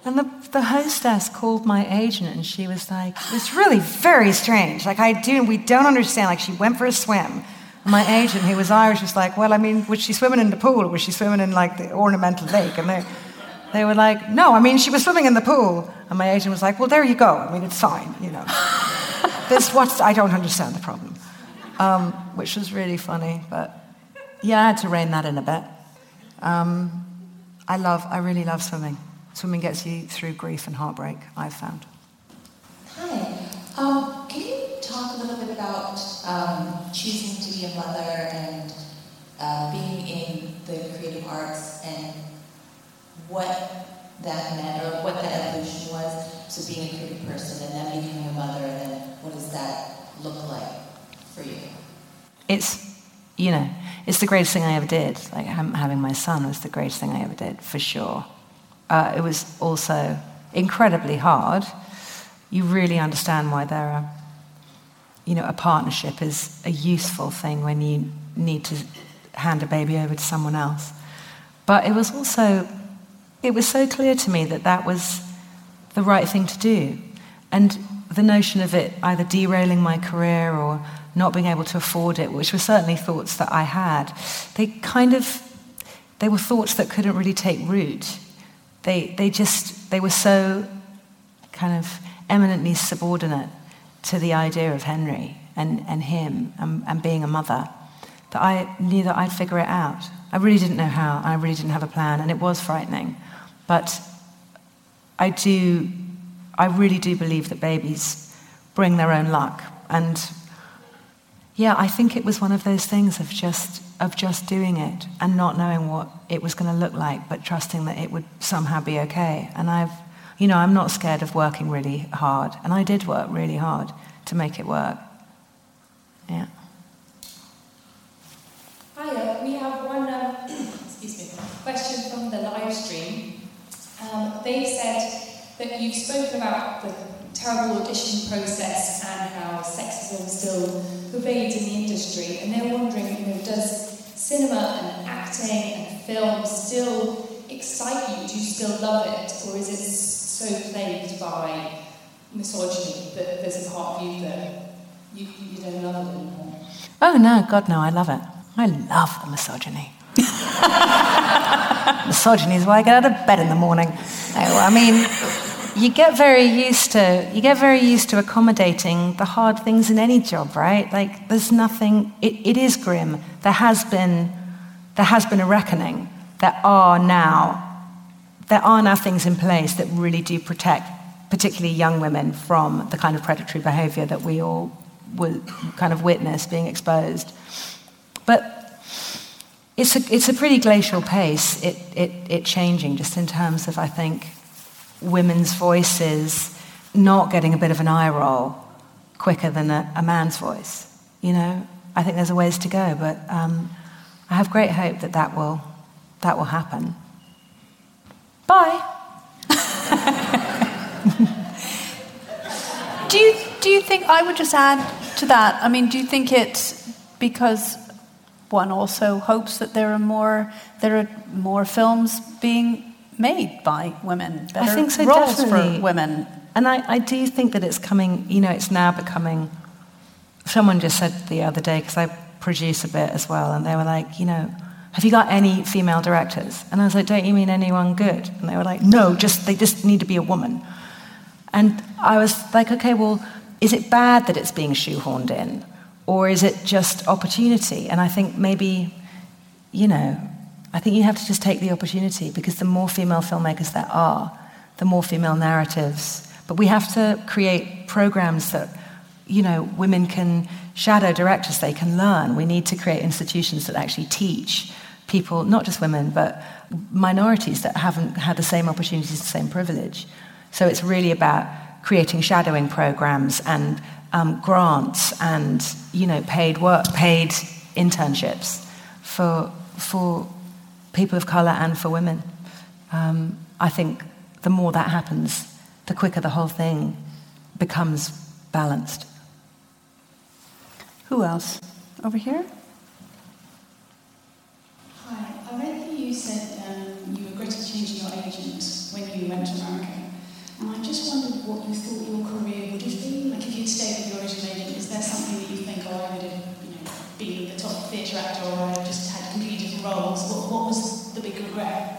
And the, the hostess called my agent and she was like, it's really very strange. Like, I do, we don't understand. Like, she went for a swim. And my agent, who was Irish, was like, well, I mean, was she swimming in the pool or was she swimming in, like, the ornamental lake? And they, they were like, no, I mean, she was swimming in the pool. And my agent was like, well, there you go. I mean, it's fine, you know. this, what's, I don't understand the problem. Um, which was really funny, but yeah, I had to rein that in a bit. Um, I love, I really love swimming. Swimming gets you through grief and heartbreak, I've found. Hi. Um, can you talk a little bit about um, choosing to be a mother and uh, being in the creative arts and what that meant or what that evolution was? to being a creative person and then becoming a mother, and then what does that look like for you? It's, you know, it's the greatest thing I ever did. Like having my son was the greatest thing I ever did, for sure. Uh, it was also incredibly hard. You really understand why there are, you know, a partnership is a useful thing when you need to hand a baby over to someone else. But it was also, it was so clear to me that that was the right thing to do. And the notion of it either derailing my career or not being able to afford it, which were certainly thoughts that I had, they kind of, they were thoughts that couldn't really take root they, they just, they were so kind of eminently subordinate to the idea of Henry and, and him and, and being a mother that I knew that I'd figure it out. I really didn't know how, and I really didn't have a plan, and it was frightening. But I do, I really do believe that babies bring their own luck. And yeah, I think it was one of those things of just of just doing it and not knowing what it was going to look like, but trusting that it would somehow be okay. And I've, you know, I'm not scared of working really hard, and I did work really hard to make it work. Yeah. Hiya, we have one um, excuse me, question from the live stream. Um, they said that you've spoken about the terrible audition process and how sexism still pervades in the industry, and they're wondering, you know, does cinema and acting and film still excite you? Do you still love it, or is it so plagued by misogyny that there's a part of you that you, you don't love it anymore? Oh no, God no, I love it. I love the misogyny. misogyny is why I get out of bed in the morning. I mean, you get very used to you get very used to accommodating the hard things in any job, right? Like there's nothing. It, it is grim. There has been there has been a reckoning. There are now there are now things in place that really do protect, particularly young women, from the kind of predatory behaviour that we all will kind of witness being exposed. But it's a, it's a pretty glacial pace, it, it, it changing, just in terms of, I think, women's voices not getting a bit of an eye roll quicker than a, a man's voice. You know, I think there's a ways to go, but um, I have great hope that that will, that will happen. Bye. do, you, do you think, I would just add to that, I mean, do you think it's because one also hopes that there are more, there are more films being made by women, better I think so, roles definitely. for women. And I, I do think that it's coming, you know, it's now becoming. Someone just said the other day, because I produce a bit as well, and they were like, you know, have you got any female directors? And I was like, don't you mean anyone good? And they were like, no, just they just need to be a woman. And I was like, okay, well, is it bad that it's being shoehorned in? Or is it just opportunity? And I think maybe, you know, I think you have to just take the opportunity because the more female filmmakers there are, the more female narratives. But we have to create programs that, you know, women can shadow directors, they can learn. We need to create institutions that actually teach people, not just women, but minorities that haven't had the same opportunities, the same privilege. So it's really about creating shadowing programs and um, grants and you know paid work, paid internships for for people of color and for women. Um, I think the more that happens, the quicker the whole thing becomes balanced. Who else? Over here? Hi, I read that you said um, you regretted changing your agent when you went to America. And I just wondered what you thought your career would have been. Like, if you'd stayed with your original agent, is there something that you think, oh, I would have you know, been the top theatre actor or I just roles? What, what was the big regret?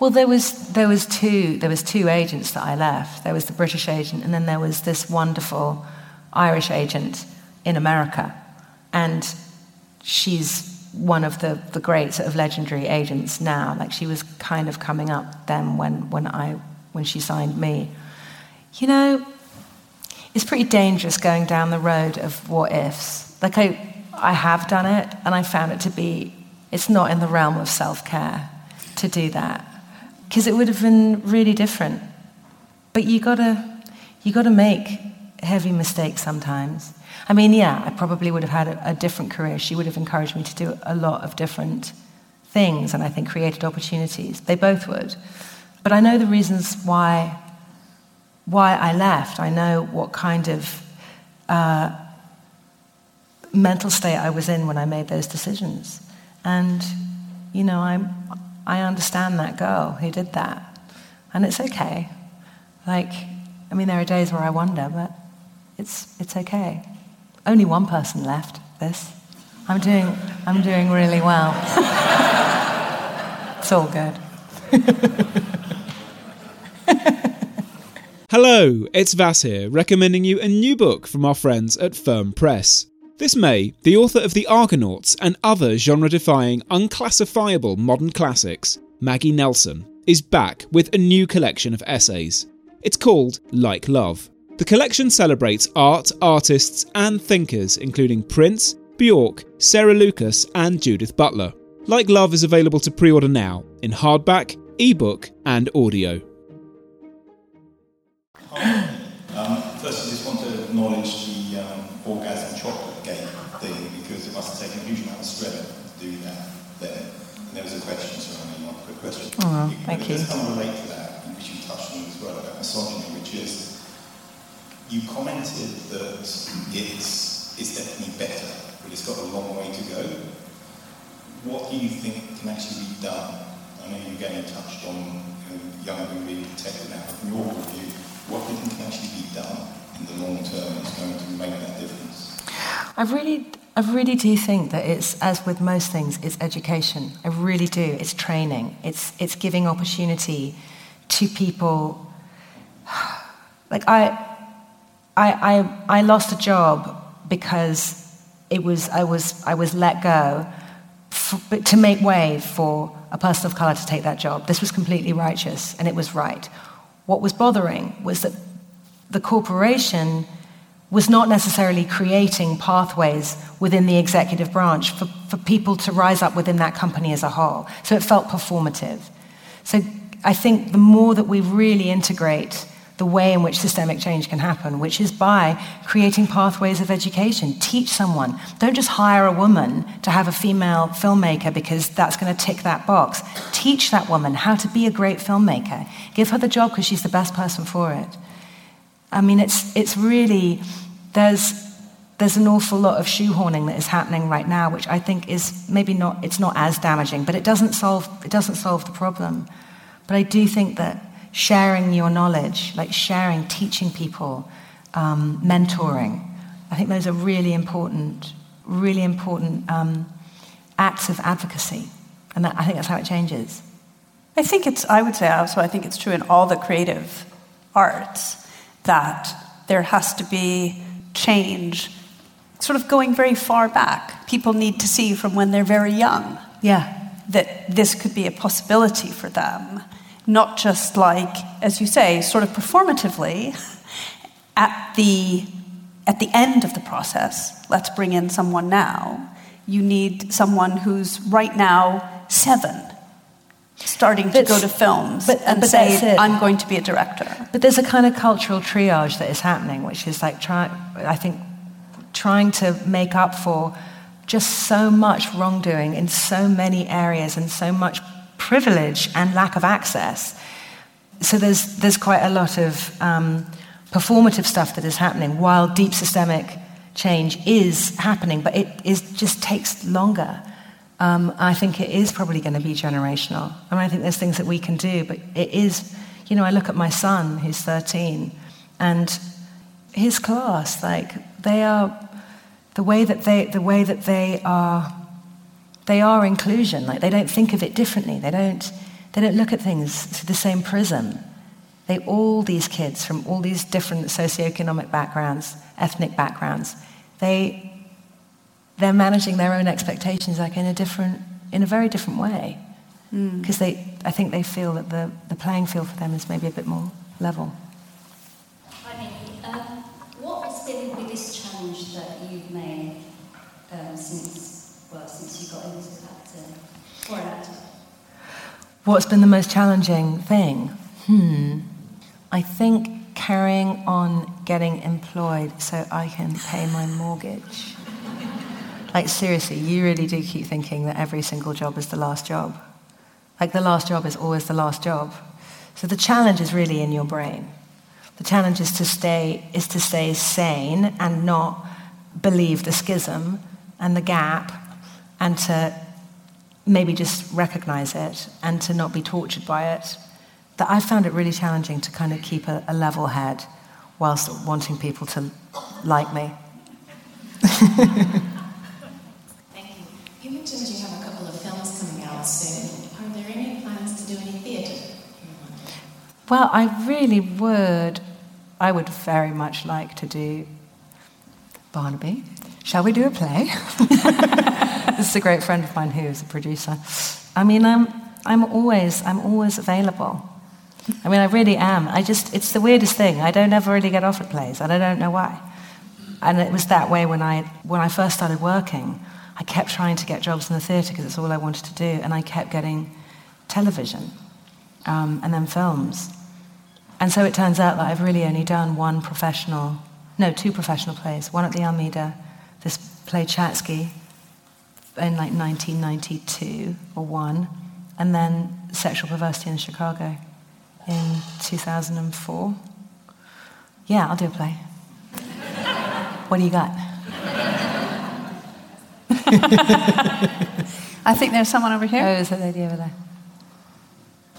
Well, there was there was two there was two agents that I left. There was the British agent, and then there was this wonderful Irish agent in America, and she's one of the, the great sort of legendary agents now. Like she was kind of coming up then when, when, I, when she signed me. You know, it's pretty dangerous going down the road of what ifs. Like I, I have done it and I found it to be, it's not in the realm of self care to do that. Because it would have been really different. But you gotta, you gotta make heavy mistakes sometimes. I mean, yeah, I probably would have had a, a, different career. She would have encouraged me to do a lot of different things and I think created opportunities. They both would. But I know the reasons why, why I left. I know what kind of uh, mental state I was in when I made those decisions. And, you know, i I understand that girl who did that. And it's okay. Like, I mean, there are days where I wonder, but it's, it's okay. Only one person left this. I'm doing, I'm doing really well. it's all good. Hello, it's Vas here, recommending you a new book from our friends at Firm Press. This May, the author of The Argonauts and other genre defying, unclassifiable modern classics, Maggie Nelson, is back with a new collection of essays. It's called Like Love. The collection celebrates art, artists, and thinkers, including Prince, Bjork, Sarah Lucas, and Judith Butler. Like Love is available to pre order now in hardback, ebook, and audio. Oh, thank you. It kind of relate to that, which you touched on as well, about misogyny, which is you commented that it's, it's definitely better, but it's got a long way to go. What do you think can actually be done? I know you again touched on you know, young women being protected now. From your view, what do you think can actually be done in the long term that's going to make that difference? I really, I really do think that it's, as with most things, it's education. I really do. It's training. It's, it's giving opportunity to people. Like I, I, I, I lost a job because it was, I, was, I was let go for, to make way for a person of color to take that job. This was completely righteous and it was right. What was bothering was that the corporation was not necessarily creating pathways within the executive branch for, for people to rise up within that company as a whole. So it felt performative. So I think the more that we really integrate the way in which systemic change can happen, which is by creating pathways of education. Teach someone. Don't just hire a woman to have a female filmmaker because that's going to tick that box. Teach that woman how to be a great filmmaker. Give her the job because she's the best person for it. I mean, it's, it's really, there's, there's an awful lot of shoehorning that is happening right now, which I think is maybe not, it's not as damaging, but it doesn't solve, it doesn't solve the problem. But I do think that sharing your knowledge, like sharing, teaching people, um, mentoring. I think those are really important, really important um, acts of advocacy. And that, I think that's how it changes. I think it's, I would say also, I think it's true in all the creative arts that there has to be change sort of going very far back. People need to see from when they're very young. Yeah. That this could be a possibility for them, not just like, as you say, sort of performatively at the at the end of the process, let's bring in someone now. You need someone who's right now seven, starting to go to films but, and but say, I'm going to be a director. But there's a kind of cultural triage that is happening, which is like, try, I think, trying to make up for just so much wrongdoing in so many areas and so much privilege and lack of access. So there's, there's quite a lot of. Um, performative stuff that is happening while deep systemic change is happening, but it is, just takes longer. Um, I think it is probably going to be generational. I mean, I think there's things that we can do, but it is, you know, I look at my son who's 13 and his class, like, they are, the way that they, the way that they are, they are inclusion. Like, they don't think of it differently. They don't, they don't look at things through the same prism. They, all these kids from all these different socioeconomic backgrounds, ethnic backgrounds, they, they're managing their own expectations like in a different, in a very different way. Because mm. they, I think they feel that the, the playing field for them is maybe a bit more level. Hi, Nikki. Um, what has been the biggest challenge that you've made um, since, well, since you got into acting or an actor? What's been the most challenging thing? Hmm. I think carrying on getting employed so I can pay my mortgage. Like, seriously, you really do keep thinking that every single job is the last job. Like, the last job is always the last job. So the challenge is really in your brain. The challenge is to stay, is to stay sane and not believe the schism and the gap and to maybe just recognize it and to not be tortured by it that I found it really challenging to kind of keep a, a level head whilst wanting people to like me. Thank you. You mentioned you have a couple of films coming out soon. Are there any plans to do any theatre? Well, I really would. I would very much like to do Barnaby. Shall we do a play? this is a great friend of mine who is a producer. I mean, I'm, I'm always, I'm always available. I mean, I really am. I just, it's the weirdest thing. I don't ever really get offered plays, and I don't know why. And it was that way when I, when I first started working. I kept trying to get jobs in the theatre because it's all I wanted to do, and I kept getting television um, and then films. And so it turns out that I've really only done one professional, no, two professional plays. One at the Almeida, this play Chatsky in like 1992 or one, and then Sexual Perversity in Chicago in 2004. Yeah, I'll do a play. what do you got? I think there's someone over here. Oh, is that lady over there?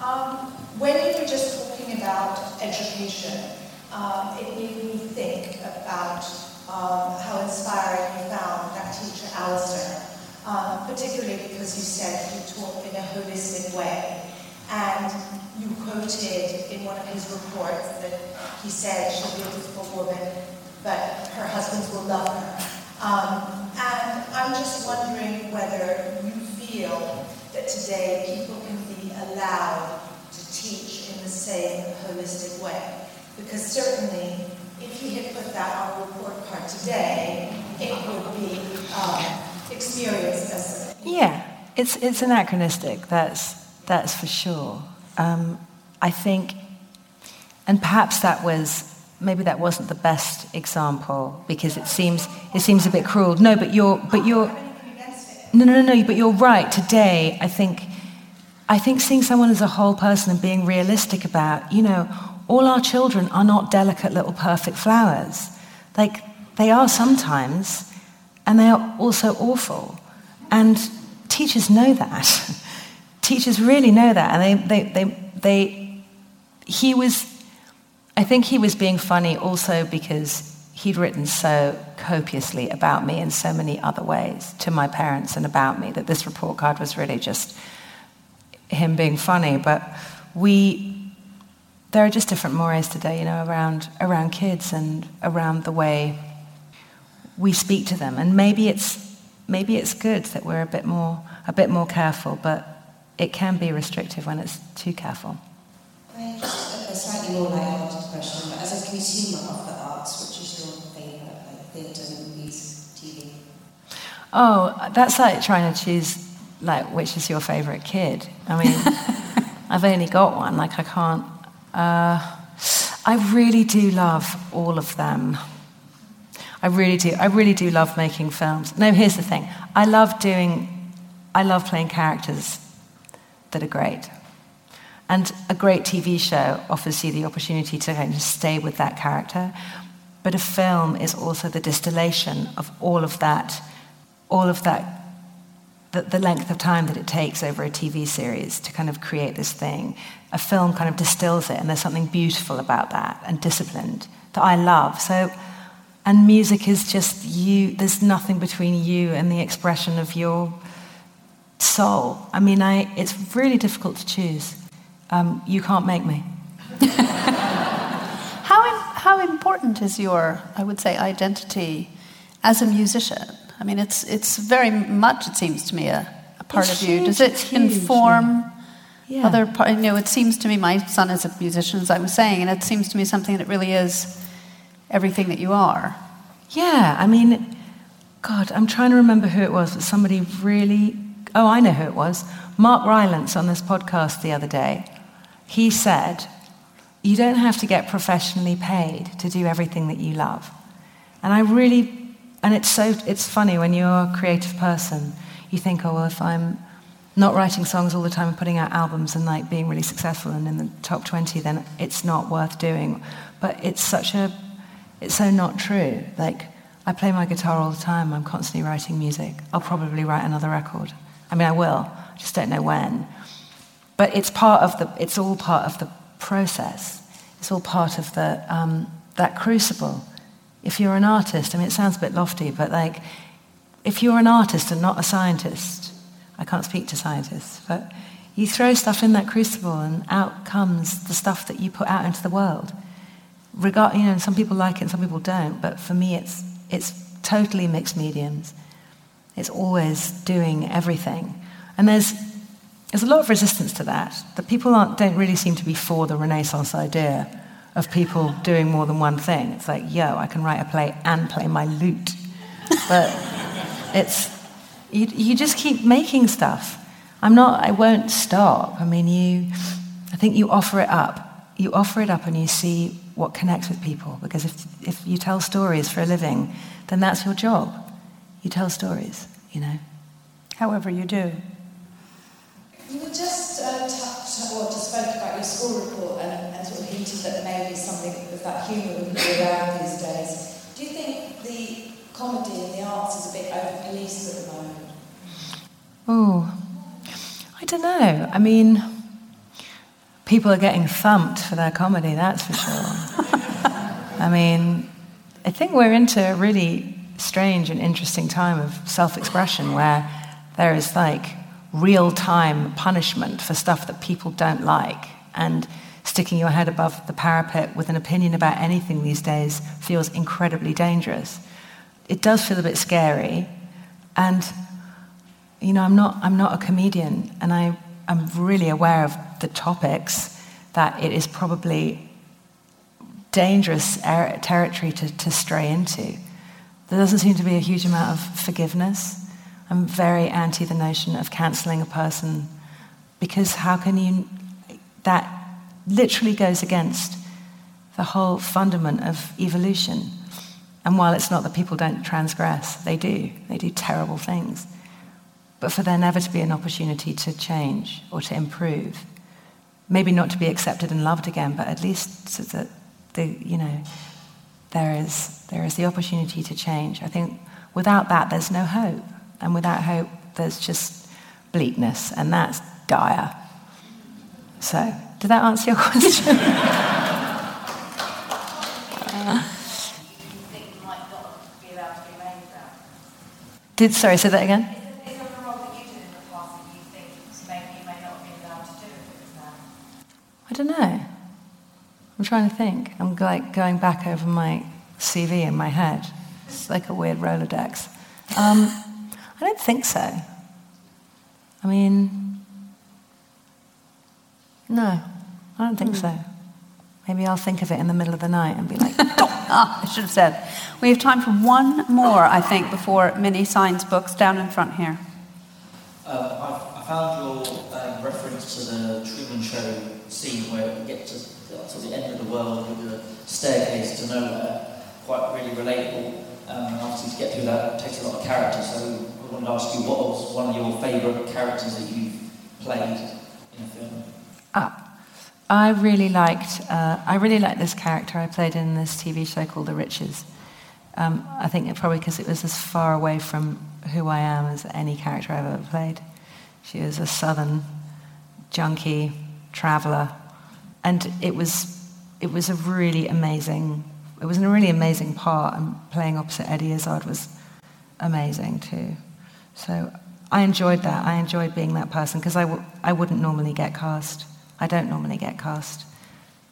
Um, when you were just talking about education, um, it made me think about um, how inspiring you found that teacher, Alistair, um, particularly because you said he taught in a holistic way. And you quoted in one of his reports that he said she'll be a difficult woman, but her husbands will love her. Um, and I'm just wondering whether you feel that today people can be allowed to teach in the same holistic way. Because certainly, if you had put that on a report card today, it would be um, experienced as. Yeah, it's, it's anachronistic, that's, that's for sure. Um, I think, and perhaps that was maybe that wasn't the best example because it seems it seems a bit cruel. No, but you're but you're no no no no. But you're right. Today, I think I think seeing someone as a whole person and being realistic about you know all our children are not delicate little perfect flowers. Like they are sometimes, and they are also awful. And teachers know that. teachers really know that, and they, they, they, they, he was, I think he was being funny also because he'd written so copiously about me in so many other ways to my parents and about me that this report card was really just him being funny. But we, there are just different mores today, you know, around, around kids and around the way we speak to them. And maybe it's, maybe it's good that we're a bit, more, a bit more careful, but it can be restrictive when it's too careful. Just a slightly more light-hearted question, but as a consumer of the arts, which is your favourite, like theatre, movies, TV? Oh, that's like trying to choose like which is your favourite kid. I mean, I've only got one. Like I can't. Uh, I really do love all of them. I really do. I really do love making films. No, here's the thing. I love doing. I love playing characters that are great. And a great TV show offers you the opportunity to kind of stay with that character. But a film is also the distillation of all of that, all of that, the, the length of time that it takes over a TV series to kind of create this thing. A film kind of distills it, and there's something beautiful about that and disciplined that I love. So, and music is just you, there's nothing between you and the expression of your soul. I mean, I, it's really difficult to choose. Um, you can't make me. how, how important is your, I would say, identity as a musician? I mean, it's, it's very much, it seems to me, a, a part It's of you. huge, Does it inform Yeah. other part? You know, it seems to me, my son is a musician, as I was saying, and it seems to me something that really is everything that you are. Yeah, I mean, God, I'm trying to remember who it was, but somebody really. Oh, I know who it was. Mark Rylance on this podcast the other day. He said, You don't have to get professionally paid to do everything that you love. And I really. And it's so. It's funny when you're a creative person, you think, Oh, well, if I'm not writing songs all the time and putting out albums and like being really successful and in the top 20, then it's not worth doing. But it's such a it's so not true. Like, I play my guitar all the time. I'm constantly writing music. I'll probably write another record. I mean, I will. I just don't know when. But it's part of the. It's all part of the process. It's all part of the um, that crucible. If you're an artist, I mean, it sounds a bit lofty, but like, if you're an artist and not a scientist, I can't speak to scientists, but you throw stuff in that crucible, and out comes the stuff that you put out into the world regard, you know, some people like it and some people don't, but for me it's, it's totally mixed mediums. It's always doing everything. And there's, there's a lot of resistance to that. The people aren't, don't really seem to be for the Renaissance idea of people doing more than one thing. It's like, yo, I can write a play and play my lute. But it's, you, you just keep making stuff. I'm not, I won't stop. I mean, you, I think you offer it up. You offer it up and you see what connects with people. Because if, if you tell stories for a living, then that's your job. You tell stories, you know. However, you do. You were just uh, touched, or just spoke about your school report and, that maybe something of that humour would be around these days. Do you think the comedy and the arts is a bit overpoliced at the moment? Oh, I don't know. I mean, people are getting thumped for their comedy, that's for sure. I mean, I think we're into a really strange and interesting time of self expression where there is like real time punishment for stuff that people don't like. And sticking your head above the parapet with an opinion about anything these days feels incredibly dangerous. It does feel a bit scary. And, you know, I'm not, I'm not a comedian, and I, I'm really aware of the topics that it is probably dangerous er- territory to, to stray into. There doesn't seem to be a huge amount of forgiveness. I'm very anti the notion of cancelling a person because how can you. That literally goes against the whole fundament of evolution. And while it's not that people don't transgress, they do. They do terrible things. But for there never to be an opportunity to change or to improve, maybe not to be accepted and loved again, but at least so that the, you know, there is, there is the opportunity to change. I think without that, there's no hope. And without hope, there's just bleakness, and that's dire. So, did that answer your question? Did, sorry, say that again? I don't know. I'm trying to think. I'm like going back over my CV in my head. It's like a weird Rolodex. Um, I don't think so. I mean, no, I don't think so. Maybe I'll think of it in the middle of the night and be like, Ah, I should have said. We have time for one more, I think, before Minnie signs books down in front here. Um, I, I found your um, reference to the Truman Show scene where you get to, to the end of the world with the staircase to nowhere quite really relatable. Um, and obviously, to get through that takes a lot of character. So, I wanted to ask you what was one of your favourite characters that you've played in a film? Ah, I really liked. Uh, I really liked this character I played in this TV show called The Riches. Um, I think probably because it was as far away from who I am as any character I've ever played. She was a southern junkie traveler, and it was it was a really amazing. It was a really amazing part, and playing opposite Eddie Izzard was amazing too. So I enjoyed that. I enjoyed being that person because I w- I wouldn't normally get cast. I don't normally get cast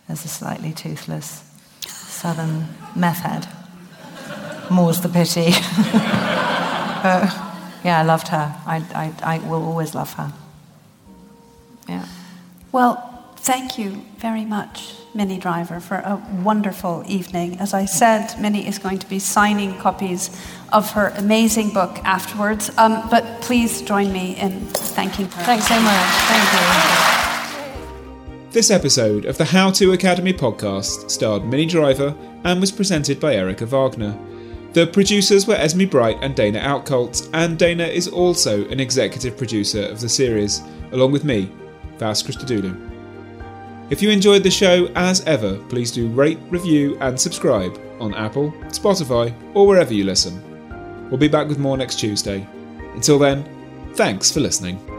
as a slightly toothless southern meth head. More's the pity. but yeah, I loved her. I, I, I will always love her. Yeah. Well, thank you very much, Minnie Driver, for a wonderful evening. As I said, Minnie is going to be signing copies of her amazing book afterwards. Um, but please join me in thanking her. Thanks so much. Thank you. This episode of the How To Academy podcast starred Minnie Driver and was presented by Erica Wagner. The producers were Esme Bright and Dana Outcolt, and Dana is also an executive producer of the series, along with me, Vas Christodoulou. If you enjoyed the show, as ever, please do rate, review, and subscribe on Apple, Spotify, or wherever you listen. We'll be back with more next Tuesday. Until then, thanks for listening.